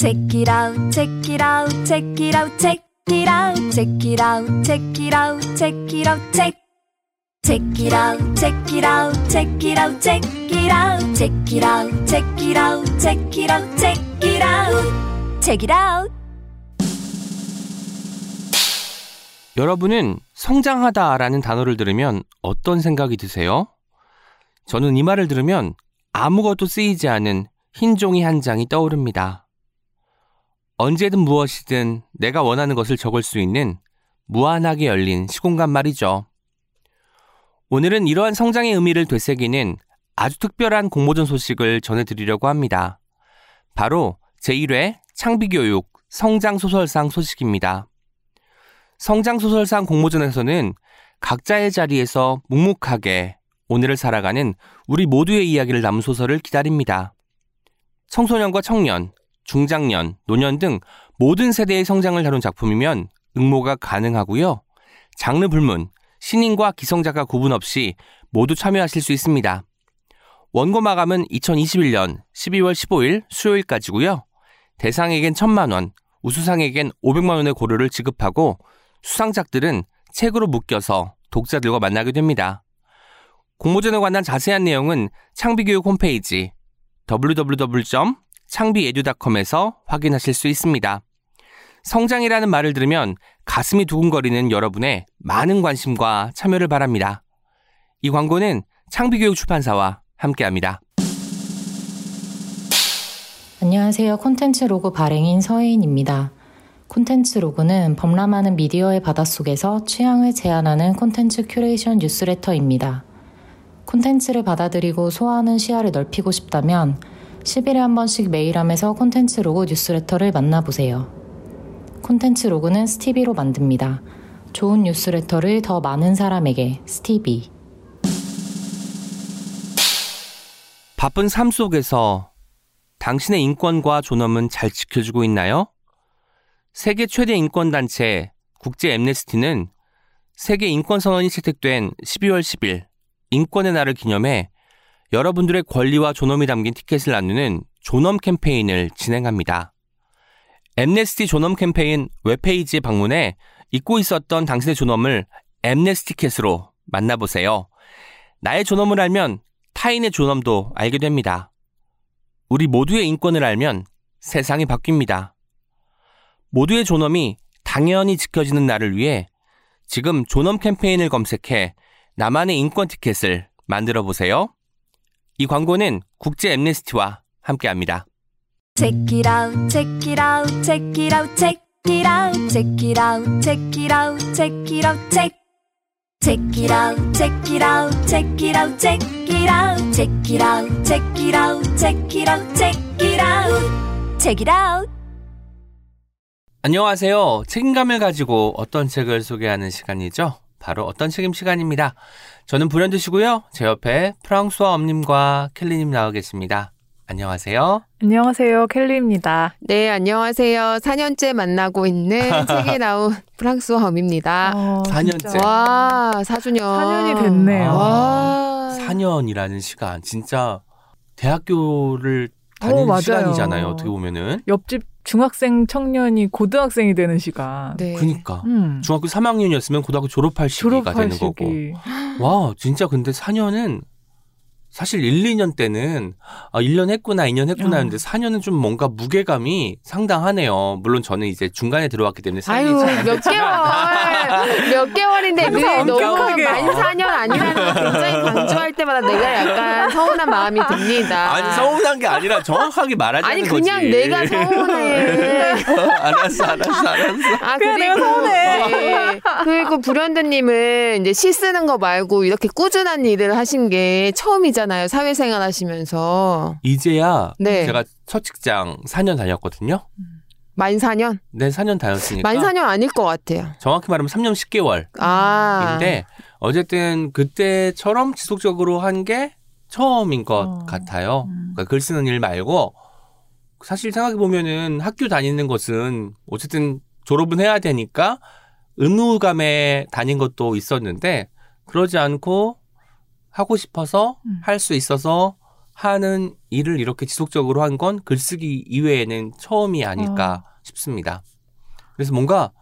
Check it out, check it out, check it out, check it out, check it out, check it out, check it out, check. Check it out, check it out, check it out, check it out, check it out, check it out, check it out, check it out, check it out. 여러분은 성장하다라는 단어를 들으면 어떤 생각이 드세요? 저는 이 말을 들으면 아무것도 쓰이지 않은 흰 종이 한 장이 떠오릅니다. 언제든 무엇이든 내가 원하는 것을 적을 수 있는 무한하게 열린 시공간 말이죠. 오늘은 이러한 성장의 의미를 되새기는 아주 특별한 공모전 소식을 전해드리려고 합니다. 바로 제1회 창비교육 성장소설상 소식입니다. 성장소설상 공모전에서는 각자의 자리에서 묵묵하게 오늘을 살아가는 우리 모두의 이야기를 담은 소설을 기다립니다. 청소년과 청년, 중장년, 노년 등 모든 세대의 성장을 다룬 작품이면 응모가 가능하고요. 장르 불문, 신인과 기성작가 구분 없이 모두 참여하실 수 있습니다. 원고 마감은 2021년 12월 15일 수요일까지고요. 대상에겐 1천만 원, 우수상에겐 500만 원의 고료를 지급하고 수상작들은 책으로 묶여서 독자들과 만나게 됩니다. 공모전에 관한 자세한 내용은 창비교육 홈페이지 www. 창비에듀닷컴에서 확인하실 수 있습니다. 성장이라는 말을 들으면 가슴이 두근거리는 여러분의 많은 관심과 참여를 바랍니다. 이 광고는 창비교육 출판사와 함께합니다. 안녕하세요. 콘텐츠 로그 발행인 서혜인입니다. 콘텐츠 로그는 범람하는 미디어의 바닷속에서 취향을 제안하는 콘텐츠 큐레이션 뉴스레터입니다. 콘텐츠를 받아들이고 소화하는 시야를 넓히고 싶다면 10일에 한 번씩 메일함에서 콘텐츠 로그 뉴스레터를 만나보세요. 콘텐츠 로그는 스티비로 만듭니다. 좋은 뉴스레터를 더 많은 사람에게 스티비. 바쁜 삶 속에서 당신의 인권과 존엄은 잘 지켜주고 있나요? 세계 최대 인권단체 국제 엠네스티는 세계 인권선언이 채택된 12월 10일 인권의 날을 기념해 여러분들의 권리와 존엄이 담긴 티켓을 나누는 존엄 캠페인을 진행합니다. 엠네스티 존엄 캠페인 웹페이지에 방문해 잊고 있었던 당신의 존엄을 엠네스티켓으로 만나보세요. 나의 존엄을 알면 타인의 존엄도 알게 됩니다. 우리 모두의 인권을 알면 세상이 바뀝니다. 모두의 존엄이 당연히 지켜지는 날을 위해 지금 존엄 캠페인을 검색해 나만의 인권 티켓을 만들어 보세요. 이 광고는 국제 엠네스티와 함께합니다. Check it out, check it out, check it out, check it out, check it out, check it out, check it out, check. Check it out, check it out, check it out, check it out, check it out, check it out, check it out, check it out, check it out. 안녕하세요. 책임감을 가지고 어떤 책을 소개하는 시간이죠? 바로 어떤 책임 시간입니다. 저는 불현듯이고요. 제 옆에 프랑스와 엄님과 켈리님 나와 계십니다. 안녕하세요. 안녕하세요. 켈리입니다. 네, 안녕하세요. 4년째 만나고 있는 책에 나온 프랑스와 엄입니다. 어, 4년째. 진짜. 와, 4주년. 4년이 됐네요. 와. 4년이라는 시간 진짜 대학교를 다니는 어, 맞아요. 시간이잖아요. 어떻게 보면은. 옆집 중학생 청년이 고등학생이 되는 시간. 네. 그니까 음. 중학교 3학년이었으면 고등학교 졸업할 시기가 졸업할 되는 거고. 시기. 와, 진짜 근데 4년은 사실 1, 2년 때는 아, 1년 했구나, 2년 했구나 어. 했는데 4년은 좀 뭔가 무게감이 상당하네요. 물론 저는 이제 중간에 들어왔기 때문에 아유, 몇 개월, 몇 개월인데 늘 너무 엄격하게. 만 4년 아니라는 걸 굉장히 강조할 때마다 내가 약간 서운한 마음이 듭니다. 아니 서운한 게 아니라 정확하게 말하자는 아니, 거지. 그냥 내가 서운해. 알았어, 알았어, 알았어. 아, 그냥 내가 서운해. 네. 그리고 불현듯님은 이제 시 쓰는 거 말고 이렇게 꾸준한 일을 하신 게 처음이 잖아요. 사회생활 하시면서. 이제야 네. 제가 첫 직장 4년 다녔거든요. 만 4년? 네, 4년 다녔으니까. 만 4년 아닐 것 같아요. 정확히 말하면 3년 10개월. 아. 인데 어쨌든 그때처럼 지속적으로 한 게 처음인 것 어. 같아요. 음. 그러니까 글 쓰는 일 말고 사실 생각해 보면은 학교 다니는 것은 어쨌든 졸업은 해야 되니까 의무감에 다닌 것도 있었는데 그러지 않고 하고 싶어서 음. 할수 있어서 하는 일을 이렇게 지속적으로 한 건 글쓰기 이외에는 처음이 아닐까 싶습니다. 그래서 뭔가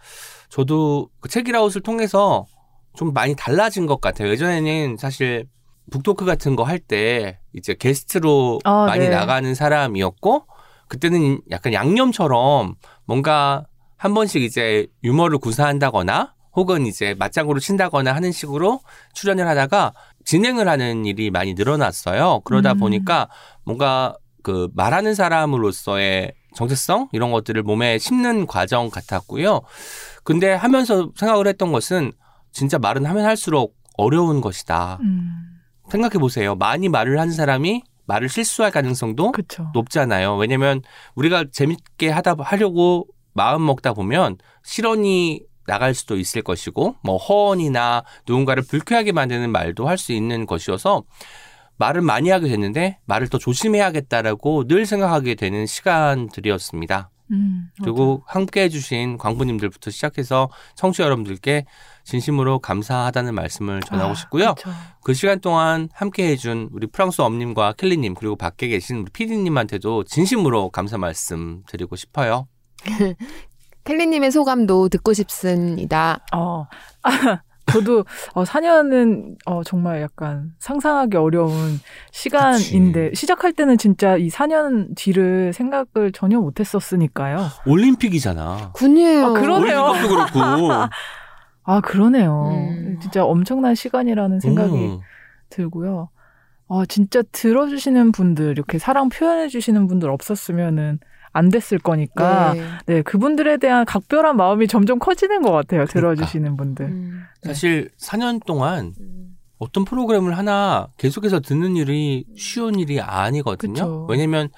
저도 그 책이라웃을 통해서 좀 많이 달라진 것 같아요. 예전에는 사실 북토크 같은 거 할 때 이제 게스트로 아, 많이 네. 나가는 사람이었고 그때는 약간 양념처럼 뭔가 한 번씩 이제 유머를 구사한다거나 혹은 이제 맞장구를 친다거나 하는 식으로 출연을 하다가 진행을 하는 일이 많이 늘어났어요. 그러다 음. 보니까 뭔가 그 말하는 사람으로서의 정체성 이런 것들을 몸에 심는 과정 같았고요. 근데 하면서 생각을 했던 것은 진짜 말은 하면 할수록 어려운 것이다. 음, 생각해 보세요. 많이 말을 하는 사람이 말을 실수할 가능성도 그쵸. 높잖아요. 왜냐면 우리가 재밌게 하다 하려고 마음 먹다 보면 실언이 나갈 수도 있을 것이고 뭐 허언이나 누군가를 불쾌하게 만드는 말도 할 수 있는 것이어서 말을 많이 하게 됐는데 말을 더 조심해야겠다라고 늘 생각하게 되는 시간들이었습니다. 음, 그리고 함께 해주신 광부님들부터 시작해서 청취자 여러분들께 진심으로 감사하다는 말씀을 전하고 아, 싶고요. 그쵸. 그 시간 동안 함께 해준 우리 프랑스 엄님과 켈리님 그리고 밖에 계신 우리 피디님한테도 진심으로 감사 말씀 드리고 싶어요. 켈리님의 소감도 듣고 싶습니다. 어, 아, 저도 어, 4년은 어, 정말 약간 상상하기 어려운 시간인데 시작할 때는 진짜 이 4년 뒤를 생각을 전혀 못했었으니까요. 올림픽이잖아. 군이에요. 아, 그러네요. 월드컵도 그렇고. 아 그러네요. 음. 진짜 엄청난 시간이라는 생각이 음. 들고요. 아 진짜 들어주시는 분들 이렇게 사랑 표현해 주시는 분들 없었으면은 안 됐을 거니까 네. 네, 그분들에 대한 각별한 마음이 점점 커지는 것 같아요. 들어주시는 분들. 음. 사실 4년 동안 음. 어떤 프로그램을 하나 계속해서 듣는 일이 쉬운 일이 아니거든요. 그쵸. 왜냐면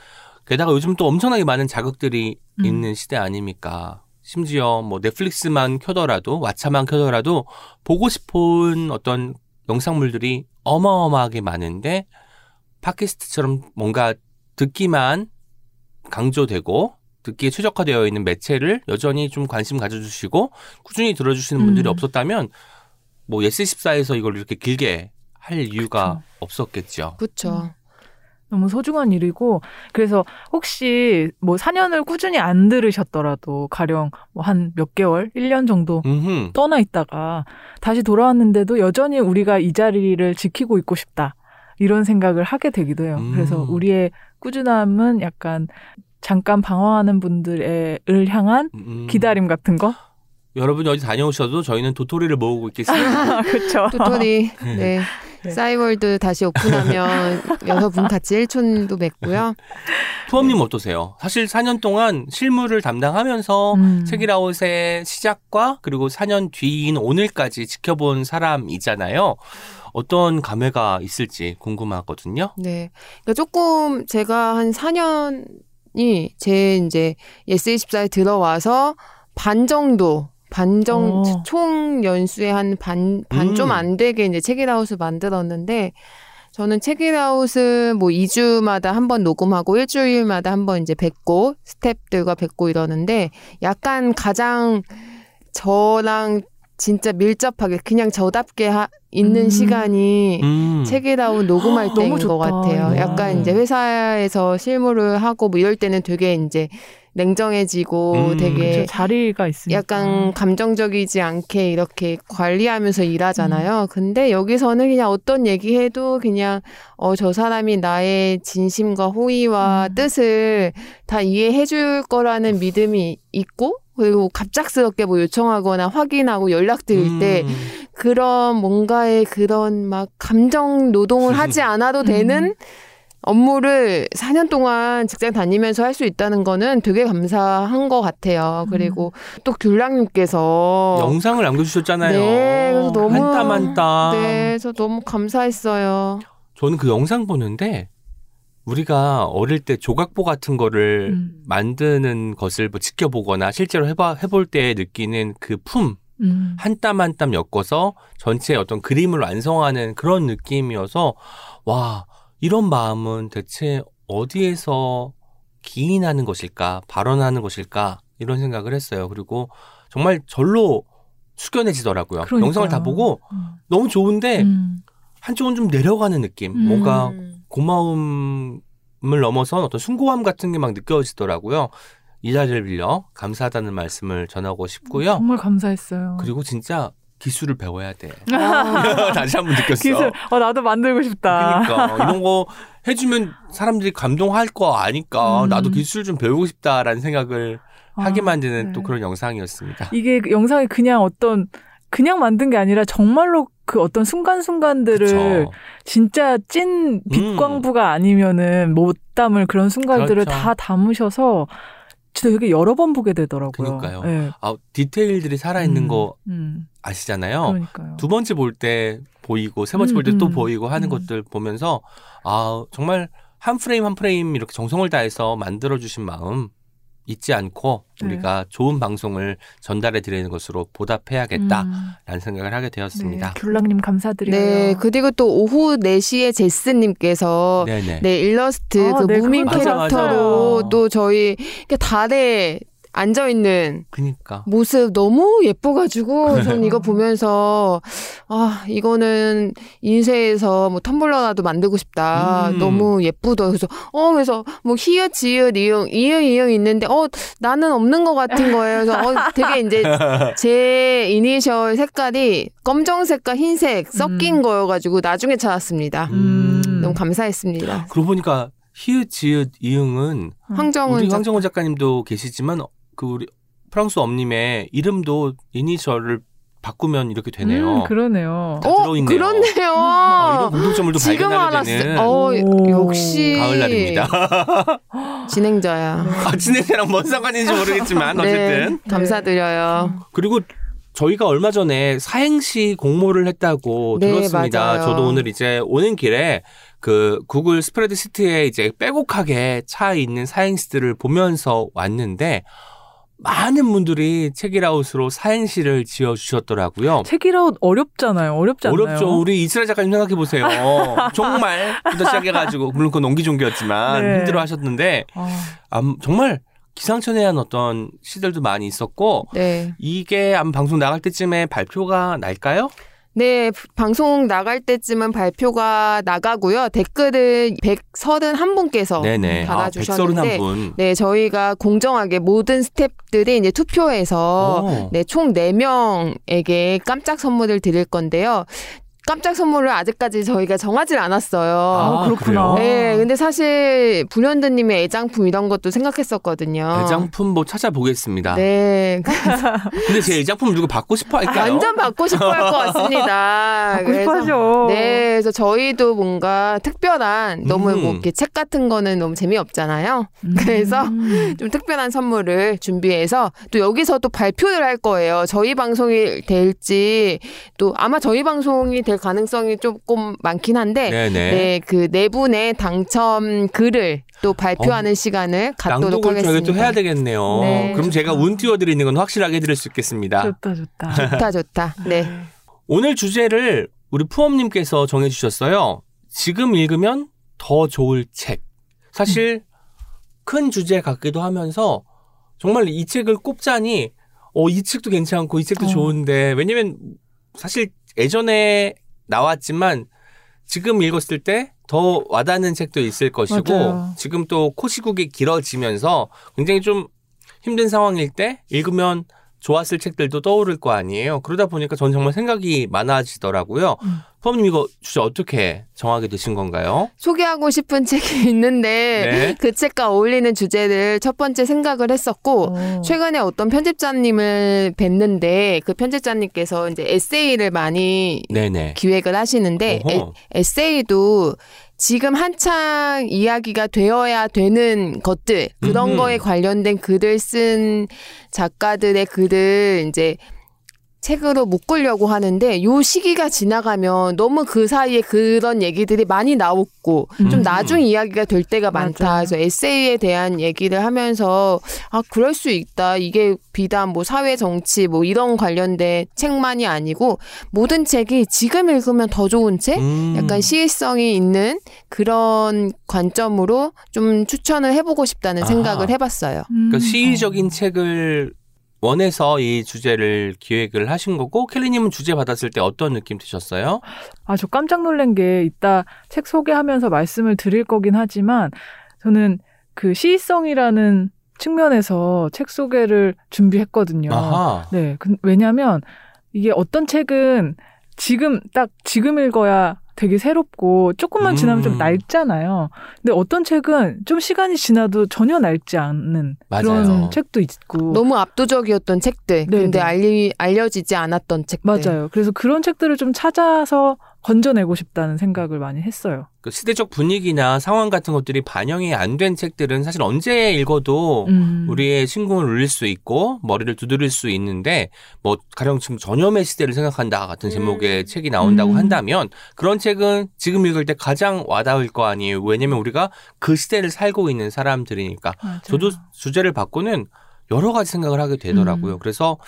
게다가 요즘 또 엄청나게 많은 자극들이 음. 있는 시대 아닙니까? 심지어 뭐 넷플릭스만 켜더라도 왓챠만 켜더라도 보고 싶은 어떤 영상물들이 어마어마하게 많은데 팟캐스트처럼 뭔가 듣기만 강조되고 듣기에 최적화되어 있는 매체를 여전히 좀 관심 가져주시고 꾸준히 들어주시는 분들이 음. 없었다면 뭐 예스24에서 이걸 이렇게 길게 할 이유가 그쵸. 없었겠죠. 그쵸. 너무 소중한 일이고 그래서 혹시 뭐 4년을 꾸준히 안 들으셨더라도 가령 뭐 한 몇 개월, 1년 정도 음흠. 떠나 있다가 다시 돌아왔는데도 여전히 우리가 이 자리를 지키고 있고 싶다. 이런 생각을 하게 되기도 해요. 음. 그래서 우리의 꾸준함은 약간 잠깐 방황하는 분들을 향한 음. 기다림 같은 거? 여러분이 어디 다녀오셔도 저희는 도토리를 모으고 있겠습니다. 그렇죠. 도토리. 네. 네. 싸이월드 다시 오픈하면 여섯 분 같이 일촌도 맺고요. 투엄님 어떠세요? 사실 4년 동안 실무를 담당하면서 음. 책이라웃의 시작과 그리고 4년 뒤인 오늘까지 지켜본 사람이잖아요. 어떤 감회가 있을지 궁금하거든요. 네. 그러니까 조금 제가 한 4년이 제 이제 예스24에 들어와서 반 정도 반정 어. 총 연수의 한 반 반좀 음. 안 되게 이제 책읽아웃을 만들었는데 저는 책읽아웃을 뭐 2주마다 한 번 녹음하고 일주일마다 한 번 이제 뵙고 스탭들과 뵙고 이러는데 약간 가장 저랑 진짜 밀접하게 그냥 저답게 하, 있는 음. 시간이 음. 책이라운 녹음할 너무 때인 것 같아요. 이거. 약간 이제 회사에서 실무를 하고 뭐 이럴 때는 되게 이제 냉정해지고 음, 되게 자리가 있으니까. 약간 감정적이지 않게 이렇게 관리하면서 일하잖아요. 음. 근데 여기서는 그냥 어떤 얘기해도 그냥 어 저 사람이 나의 진심과 호의와 음. 뜻을 다 이해해 줄 거라는 믿음이 있고 그리고 갑작스럽게 뭐 요청하거나 확인하고 연락 드릴 때 음. 그런 뭔가의 그런 막 감정 노동을 하지 않아도 되는 음. 업무를 4년 동안 직장 다니면서 할 수 있다는 거는 되게 감사한 것 같아요. 그리고 또 귤랑님께서 영상을 남겨주셨잖아요. 네, 그래서 너무 한땀 한 땀. 네, 저 너무 감사했어요. 저는 그 영상 보는데 우리가 어릴 때 조각보 같은 거를 음. 만드는 것을 뭐 지켜보거나 실제로 해봐, 해볼 때 느끼는 그 품, 음. 한땀 한땀 엮어서 전체 어떤 그림을 완성하는 그런 느낌이어서 와 이런 마음은 대체 어디에서 기인하는 것일까 발언하는 것일까 이런 생각을 했어요. 그리고 정말 절로 숙연해지더라고요. 그러니까요. 영상을 다 보고 음. 너무 좋은데 음. 한쪽은 좀 내려가는 느낌. 음. 뭔가 음. 고마움을 넘어선 어떤 숭고함 같은 게 막 느껴지더라고요. 이 자리를 빌려 감사하다는 말씀을 전하고 싶고요. 정말 감사했어요. 그리고 진짜 기술을 배워야 돼. 아, 다시 한번 느꼈어. 기술, 어, 나도 만들고 싶다. 그러니까 이런 거 해주면 사람들이 감동할 거 아니까 음. 나도 기술 좀 배우고 싶다라는 생각을 하게 아, 만드는 네. 또 그런 영상이었습니다. 이게 그 영상이 그냥 어떤 그냥 만든 게 아니라 정말로 그 어떤 순간순간들을 그쵸. 진짜 찐 빛광부가 아니면은 못 담을 그런 순간들을 음. 그렇죠. 다 담으셔서 진짜 되게 여러 번 보게 되더라고요. 그러니까요. 네. 아, 디테일들이 살아있는 음, 거 음, 아시잖아요. 그러니까요. 두 번째 볼 때 보이고 세 번째 음, 볼때또 음, 보이고 하는 음. 것들 보면서 아 정말 한 프레임 한 프레임 이렇게 정성을 다해서 만들어 주신 마음 잊지 않고 네. 우리가 좋은 방송을 전달해 드리는 것으로 보답해야겠다라는 음, 생각을 하게 되었습니다. 네, 귤랑님 감사드려요. 네, 그리고 또 오후 4시에 제스님께서 네, 네. 네, 일러스트 아, 그 네, 무민 캐릭터로 맞아요. 또 저희 이렇게 달에 앉아 있는 그니까. 모습 너무 예뻐가지고 전 이거 보면서 아 이거는 인쇄해서 뭐 텀블러라도 만들고 싶다. 음. 너무 예쁘다. 그래서 어 그래서 뭐 히읗 지읒 이응 이응 이응 있는데 어 나는 없는 것 같은 거예요. 그래서 어 되게 이제 제 이니셜 색깔이 검정색과 흰색 섞인 음. 거여가지고 나중에 찾았습니다. 음. 너무 감사했습니다. 그러고 보니까 히읗 지읒 이응은 황정은 우리 작- 황정호 작가님도 계시지만 그 우리 프랑스 엄님의 이름도 이니셜을 바꾸면 이렇게 되네요. 음, 그러네요. 다어 들어있네요. 그렇네요 어, 이런 공통점을 또 지금 발견하게 되는 알았어. 어, 오. 역시 가을날입니다. 진행자야. 아, 진행자랑 뭔 상관인지 모르겠지만 어쨌든 네, 감사드려요. 그리고 저희가 얼마 전에 사행시 공모를 했다고 네, 들었습니다. 맞아요. 저도 오늘 이제 오는 길에 그 구글 스프레드 시트에 이제 빼곡하게 차 있는 사행시들을 보면서 왔는데 많은 분들이 책이라웃으로 사행시를 지어 주셨더라고요. 책이라웃 어렵잖아요. 어렵지 않나요? 어렵죠. 우리 이스라엘 작가님 생각해 보세요. 정말 부터 시작해가지고 물론 그건 옹기종기였지만 네. 힘들어하셨는데 아, 암, 정말 기상천외한 어떤 시들도 많이 있었고 네. 이게 아마 방송 나갈 때쯤에 발표가 날까요? 네, 방송 나갈 때쯤은 발표가 나가고요. 댓글을 131분께서 네네. 아, 달아주셨는데 131분. 네, 저희가 공정하게 모든 스탭들이 이제 투표해서 오. 네, 총 4명에게 깜짝 선물을 드릴 건데요. 깜짝 선물을 아직까지 저희가 정하질 않았어요. 아, 그렇구나. 그래요? 네, 근데 사실 불현듯님의 애장품 이런 것도 생각했었거든요. 애장품 뭐 찾아보겠습니다. 네, 근데 제 애장품 누구 받고 싶어 할까요? 완전 받고 싶어 할 것 같습니다. 받고 싶어 하죠. 네, 그래서 저희도 뭔가 특별한 너무 음. 뭐 이렇게 책 같은 거는 너무 재미없잖아요. 그래서 음. 좀 특별한 선물을 준비해서 또 여기서 또 발표를 할 거예요. 저희 방송이 될지 또 아마 저희 방송이 될 가능성이 조금 많긴 한데 네네. 네, 그네 분의 당첨 글을 또 발표하는 시간을 갖도록 하겠습니다. 또 해야 되겠네요. 네, 그럼 제가 운 띄워드리는 건 확실하게 해드릴 수 있겠습니다. 좋다 좋다. 좋다, 좋다. 네. 오늘 주제를 우리 푸엄님께서 정해주셨어요. 지금 읽으면 더 좋을 책. 사실 큰 주제 같기도 하면서 정말 이 책을 꼽자니 어, 이 책도 괜찮고 이 책도 어. 좋은데 왜냐면 사실 예전에 나왔지만 지금 읽었을 때 더 와닿는 책도 있을 것이고 맞아요. 지금 또 코시국이 길어지면서 굉장히 좀 힘든 상황일 때 읽으면 좋았을 책들도 떠오를 거 아니에요. 그러다 보니까 전 정말 생각이 많아지더라고요. 음. 포함님 이거 주제 어떻게 정하게 되신 건가요? 소개하고 싶은 책이 있는데 네. 그 책과 어울리는 주제를 첫 번째 생각을 했었고 어. 최근에 어떤 편집자님을 뵀는데 그 편집자님께서 이제 에세이를 많이 네네. 기획을 하시는데 에, 어허. 에세이도 지금 한창 이야기가 되어야 되는 것들 그런 음흠. 거에 관련된 글을 쓴 작가들의 글을 이제 책으로 묶으려고 하는데 요 시기가 지나가면 너무 그 사이에 그런 얘기들이 많이 나왔고 좀 음. 나중 이야기가 될 때가 많다. 맞아요. 그래서 에세이에 대한 얘기를 하면서 아 그럴 수 있다. 이게 비단 뭐 사회 정치 뭐 이런 관련된 책만이 아니고 모든 책이 지금 읽으면 더 좋은 책, 음. 약간 시의성이 있는 그런 관점으로 좀 추천을 해보고 싶다는 아하. 생각을 해봤어요. 음. 그러니까 시의적인 책을 원해서 이 주제를 기획을 하신 거고 켈리님은 주제 받았을 때 어떤 느낌 드셨어요? 아, 저 깜짝 놀란 게 이따 책 소개하면서 말씀을 드릴 거긴 하지만 저는 그 시의성이라는 측면에서 책 소개를 준비했거든요. 아하. 네. 그- 왜냐면 이게 어떤 책은 지금 딱 지금 읽어야 되게 새롭고 조금만 지나면 좀 음. 낡잖아요. 근데 어떤 책은 좀 시간이 지나도 전혀 낡지 않는 맞아요. 그런 책도 있고 너무 압도적이었던 책들. 네, 근데 네. 알리, 알려지지 않았던 책들. 맞아요. 그래서 그런 책들을 좀 찾아서 건져내고 싶다는 생각을 많이 했어요. 그 시대적 분위기나 상황 같은 것들이 반영이 안 된 책들은 사실 언제 읽어도 음. 우리의 심금을 울릴 수 있고 머리를 두드릴 수 있는데 뭐 가령 지금 전염의 시대를 생각한다 같은 제목의 음. 책이 나온다고 음. 한다면 그런 책은 지금 읽을 때 가장 와닿을 거 아니에요. 왜냐면 우리가 그 시대를 살고 있는 사람들이니까. 맞아요. 저도 주제를 바꾸는 여러 가지 생각을 하게 되더라고요. 음. 그래서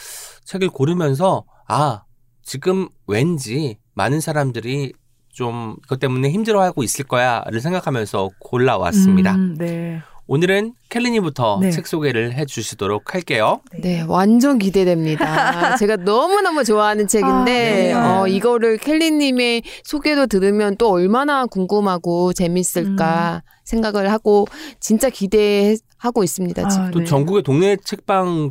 책을 고르면서 아 지금 왠지 많은 사람들이 좀 그것 때문에 힘들어하고 있을 거야를 생각하면서 골라왔습니다. 음, 네. 오늘은 켈리님부터 네. 책 소개를 해주시도록 할게요. 네, 완전 기대됩니다. 제가 너무너무 좋아하는 책인데, 아, 네. 어, 이거를 켈리님의 소개도 들으면 또 얼마나 궁금하고 재밌을까 생각을 하고, 진짜 기대 하고 있습니다, 지금. 아, 또 네. 전국의 동네 책방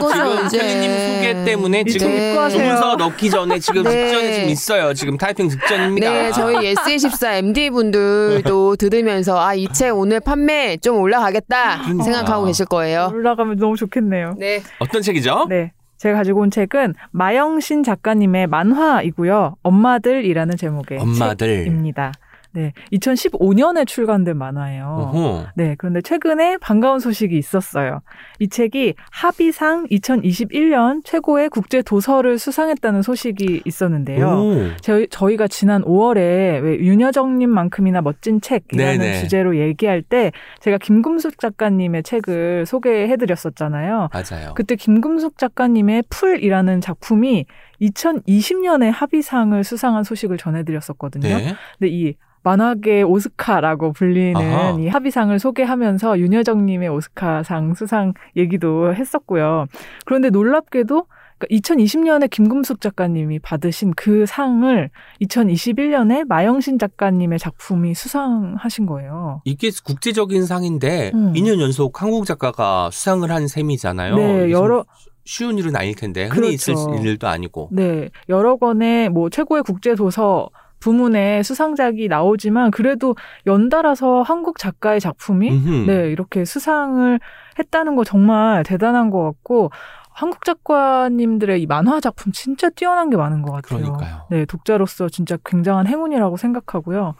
거죠, 지금. 켈리님 소개 때문에 이제 지금. 주문서 넣기 전에 지금 네. 직전에 지금 있어요. 지금 타이핑 직전입니다. 네, 저희 S24 MD 분들도 들으면서, 아, 이 책 오늘 판매 좀 올라가겠다 그러니까. 생각하고 계실 거예요. 올라가면 너무 좋겠네요. 네. 어떤 책이죠? 네. 제가 가지고 온 책은 마영신 작가님의 만화이고요. 엄마들이라는 제목의 엄마들. 책입니다. 네. 2015년에 출간된 만화예요. 어허. 네. 그런데 최근에 반가운 소식이 있었어요. 이 책이 합의상 2021년 최고의 국제 도서를 수상했다는 소식이 있었는데요. 오. 저희, 저희 가 지난 5월에 왜 윤여정님만큼이나 멋진 책이라는 네네. 주제로 얘기할 때 제가 김금숙 작가님의 책을 소개해드렸었잖아요. 맞아요. 그때 김금숙 작가님의 풀이라는 작품이 2020년에 합의상을 수상한 소식을 전해드렸었거든요. 네. 근데 이 만화계 오스카라고 불리는 아하. 이 합의상을 소개하면서 윤여정님의 오스카상 수상 얘기도 했었고요. 그런데 놀랍게도 2020년에 김금숙 작가님이 받으신 그 상을 2021년에 마영신 작가님의 작품이 수상하신 거예요. 이게 국제적인 상인데 음. 2년 연속 한국 작가가 수상을 한 셈이잖아요. 네, 여러 쉬운 일은 아닐 텐데 흔히 있을 그렇죠. 일도 아니고. 네, 여러 권의 뭐 최고의 국제 도서 부문에 수상작이 나오지만 그래도 연달아서 한국 작가의 작품이 음흠. 네, 이렇게 수상을 했다는 거 정말 대단한 것 같고 한국 작가님들의 이 만화 작품 진짜 뛰어난 게 많은 것 같아요. 그러니까요. 네, 독자로서 진짜 굉장한 행운이라고 생각하고요.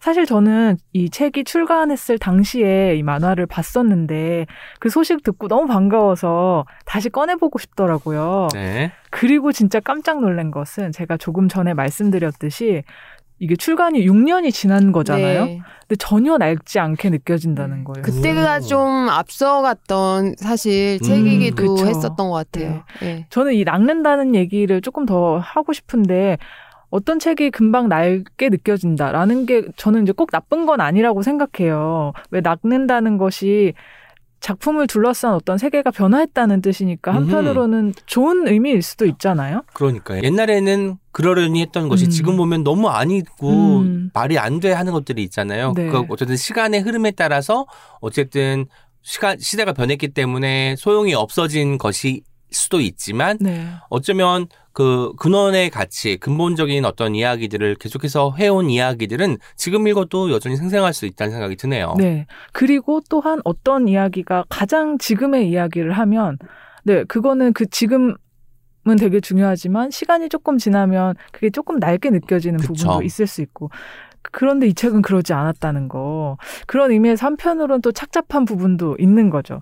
사실 저는 이 책이 출간했을 당시에 이 만화를 봤었는데 그 소식 듣고 너무 반가워서 다시 꺼내보고 싶더라고요. 네. 그리고 진짜 깜짝 놀란 것은 제가 조금 전에 말씀드렸듯이 이게 출간이 6년이 지난 거잖아요. 네. 근데 전혀 낡지 않게 느껴진다는 거예요. 그때가 오. 좀 앞서갔던 사실 음, 책이기도 그쵸. 했었던 것 같아요. 네. 저는 이 낚는다는 얘기를 조금 더 하고 싶은데 어떤 책이 금방 낡게 느껴진다라는 게 저는 이제 꼭 나쁜 건 아니라고 생각해요. 왜 낚는다는 것이 작품을 둘러싼 어떤 세계가 변화했다는 뜻이니까 한편으로는 좋은 의미일 수도 있잖아요. 그러니까요. 옛날에는 그러려니 했던 것이 음. 지금 보면 너무 아니고 음. 말이 안 돼 하는 것들이 있잖아요. 네. 그 어쨌든 시간의 흐름에 따라서 어쨌든 시간 시대가 변했기 때문에 소용이 없어진 것이 수도 있지만 네. 어쩌면 그 근원의 가치, 근본적인 어떤 이야기들을 계속해서 해온 이야기들은 지금 읽어도 여전히 생생할 수 있다는 생각이 드네요. 네. 그리고 또한 어떤 이야기가 가장 지금의 이야기를 하면, 네, 그거는 그 지금 은 되게 중요하지만 시간이 조금 지나면 그게 조금 낡게 느껴지는 그쵸. 부분도 있을 수 있고. 그런데 이 책은 그러지 않았다는 거. 그런 의미에서 한편으로는 또 착잡한 부분도 있는 거죠.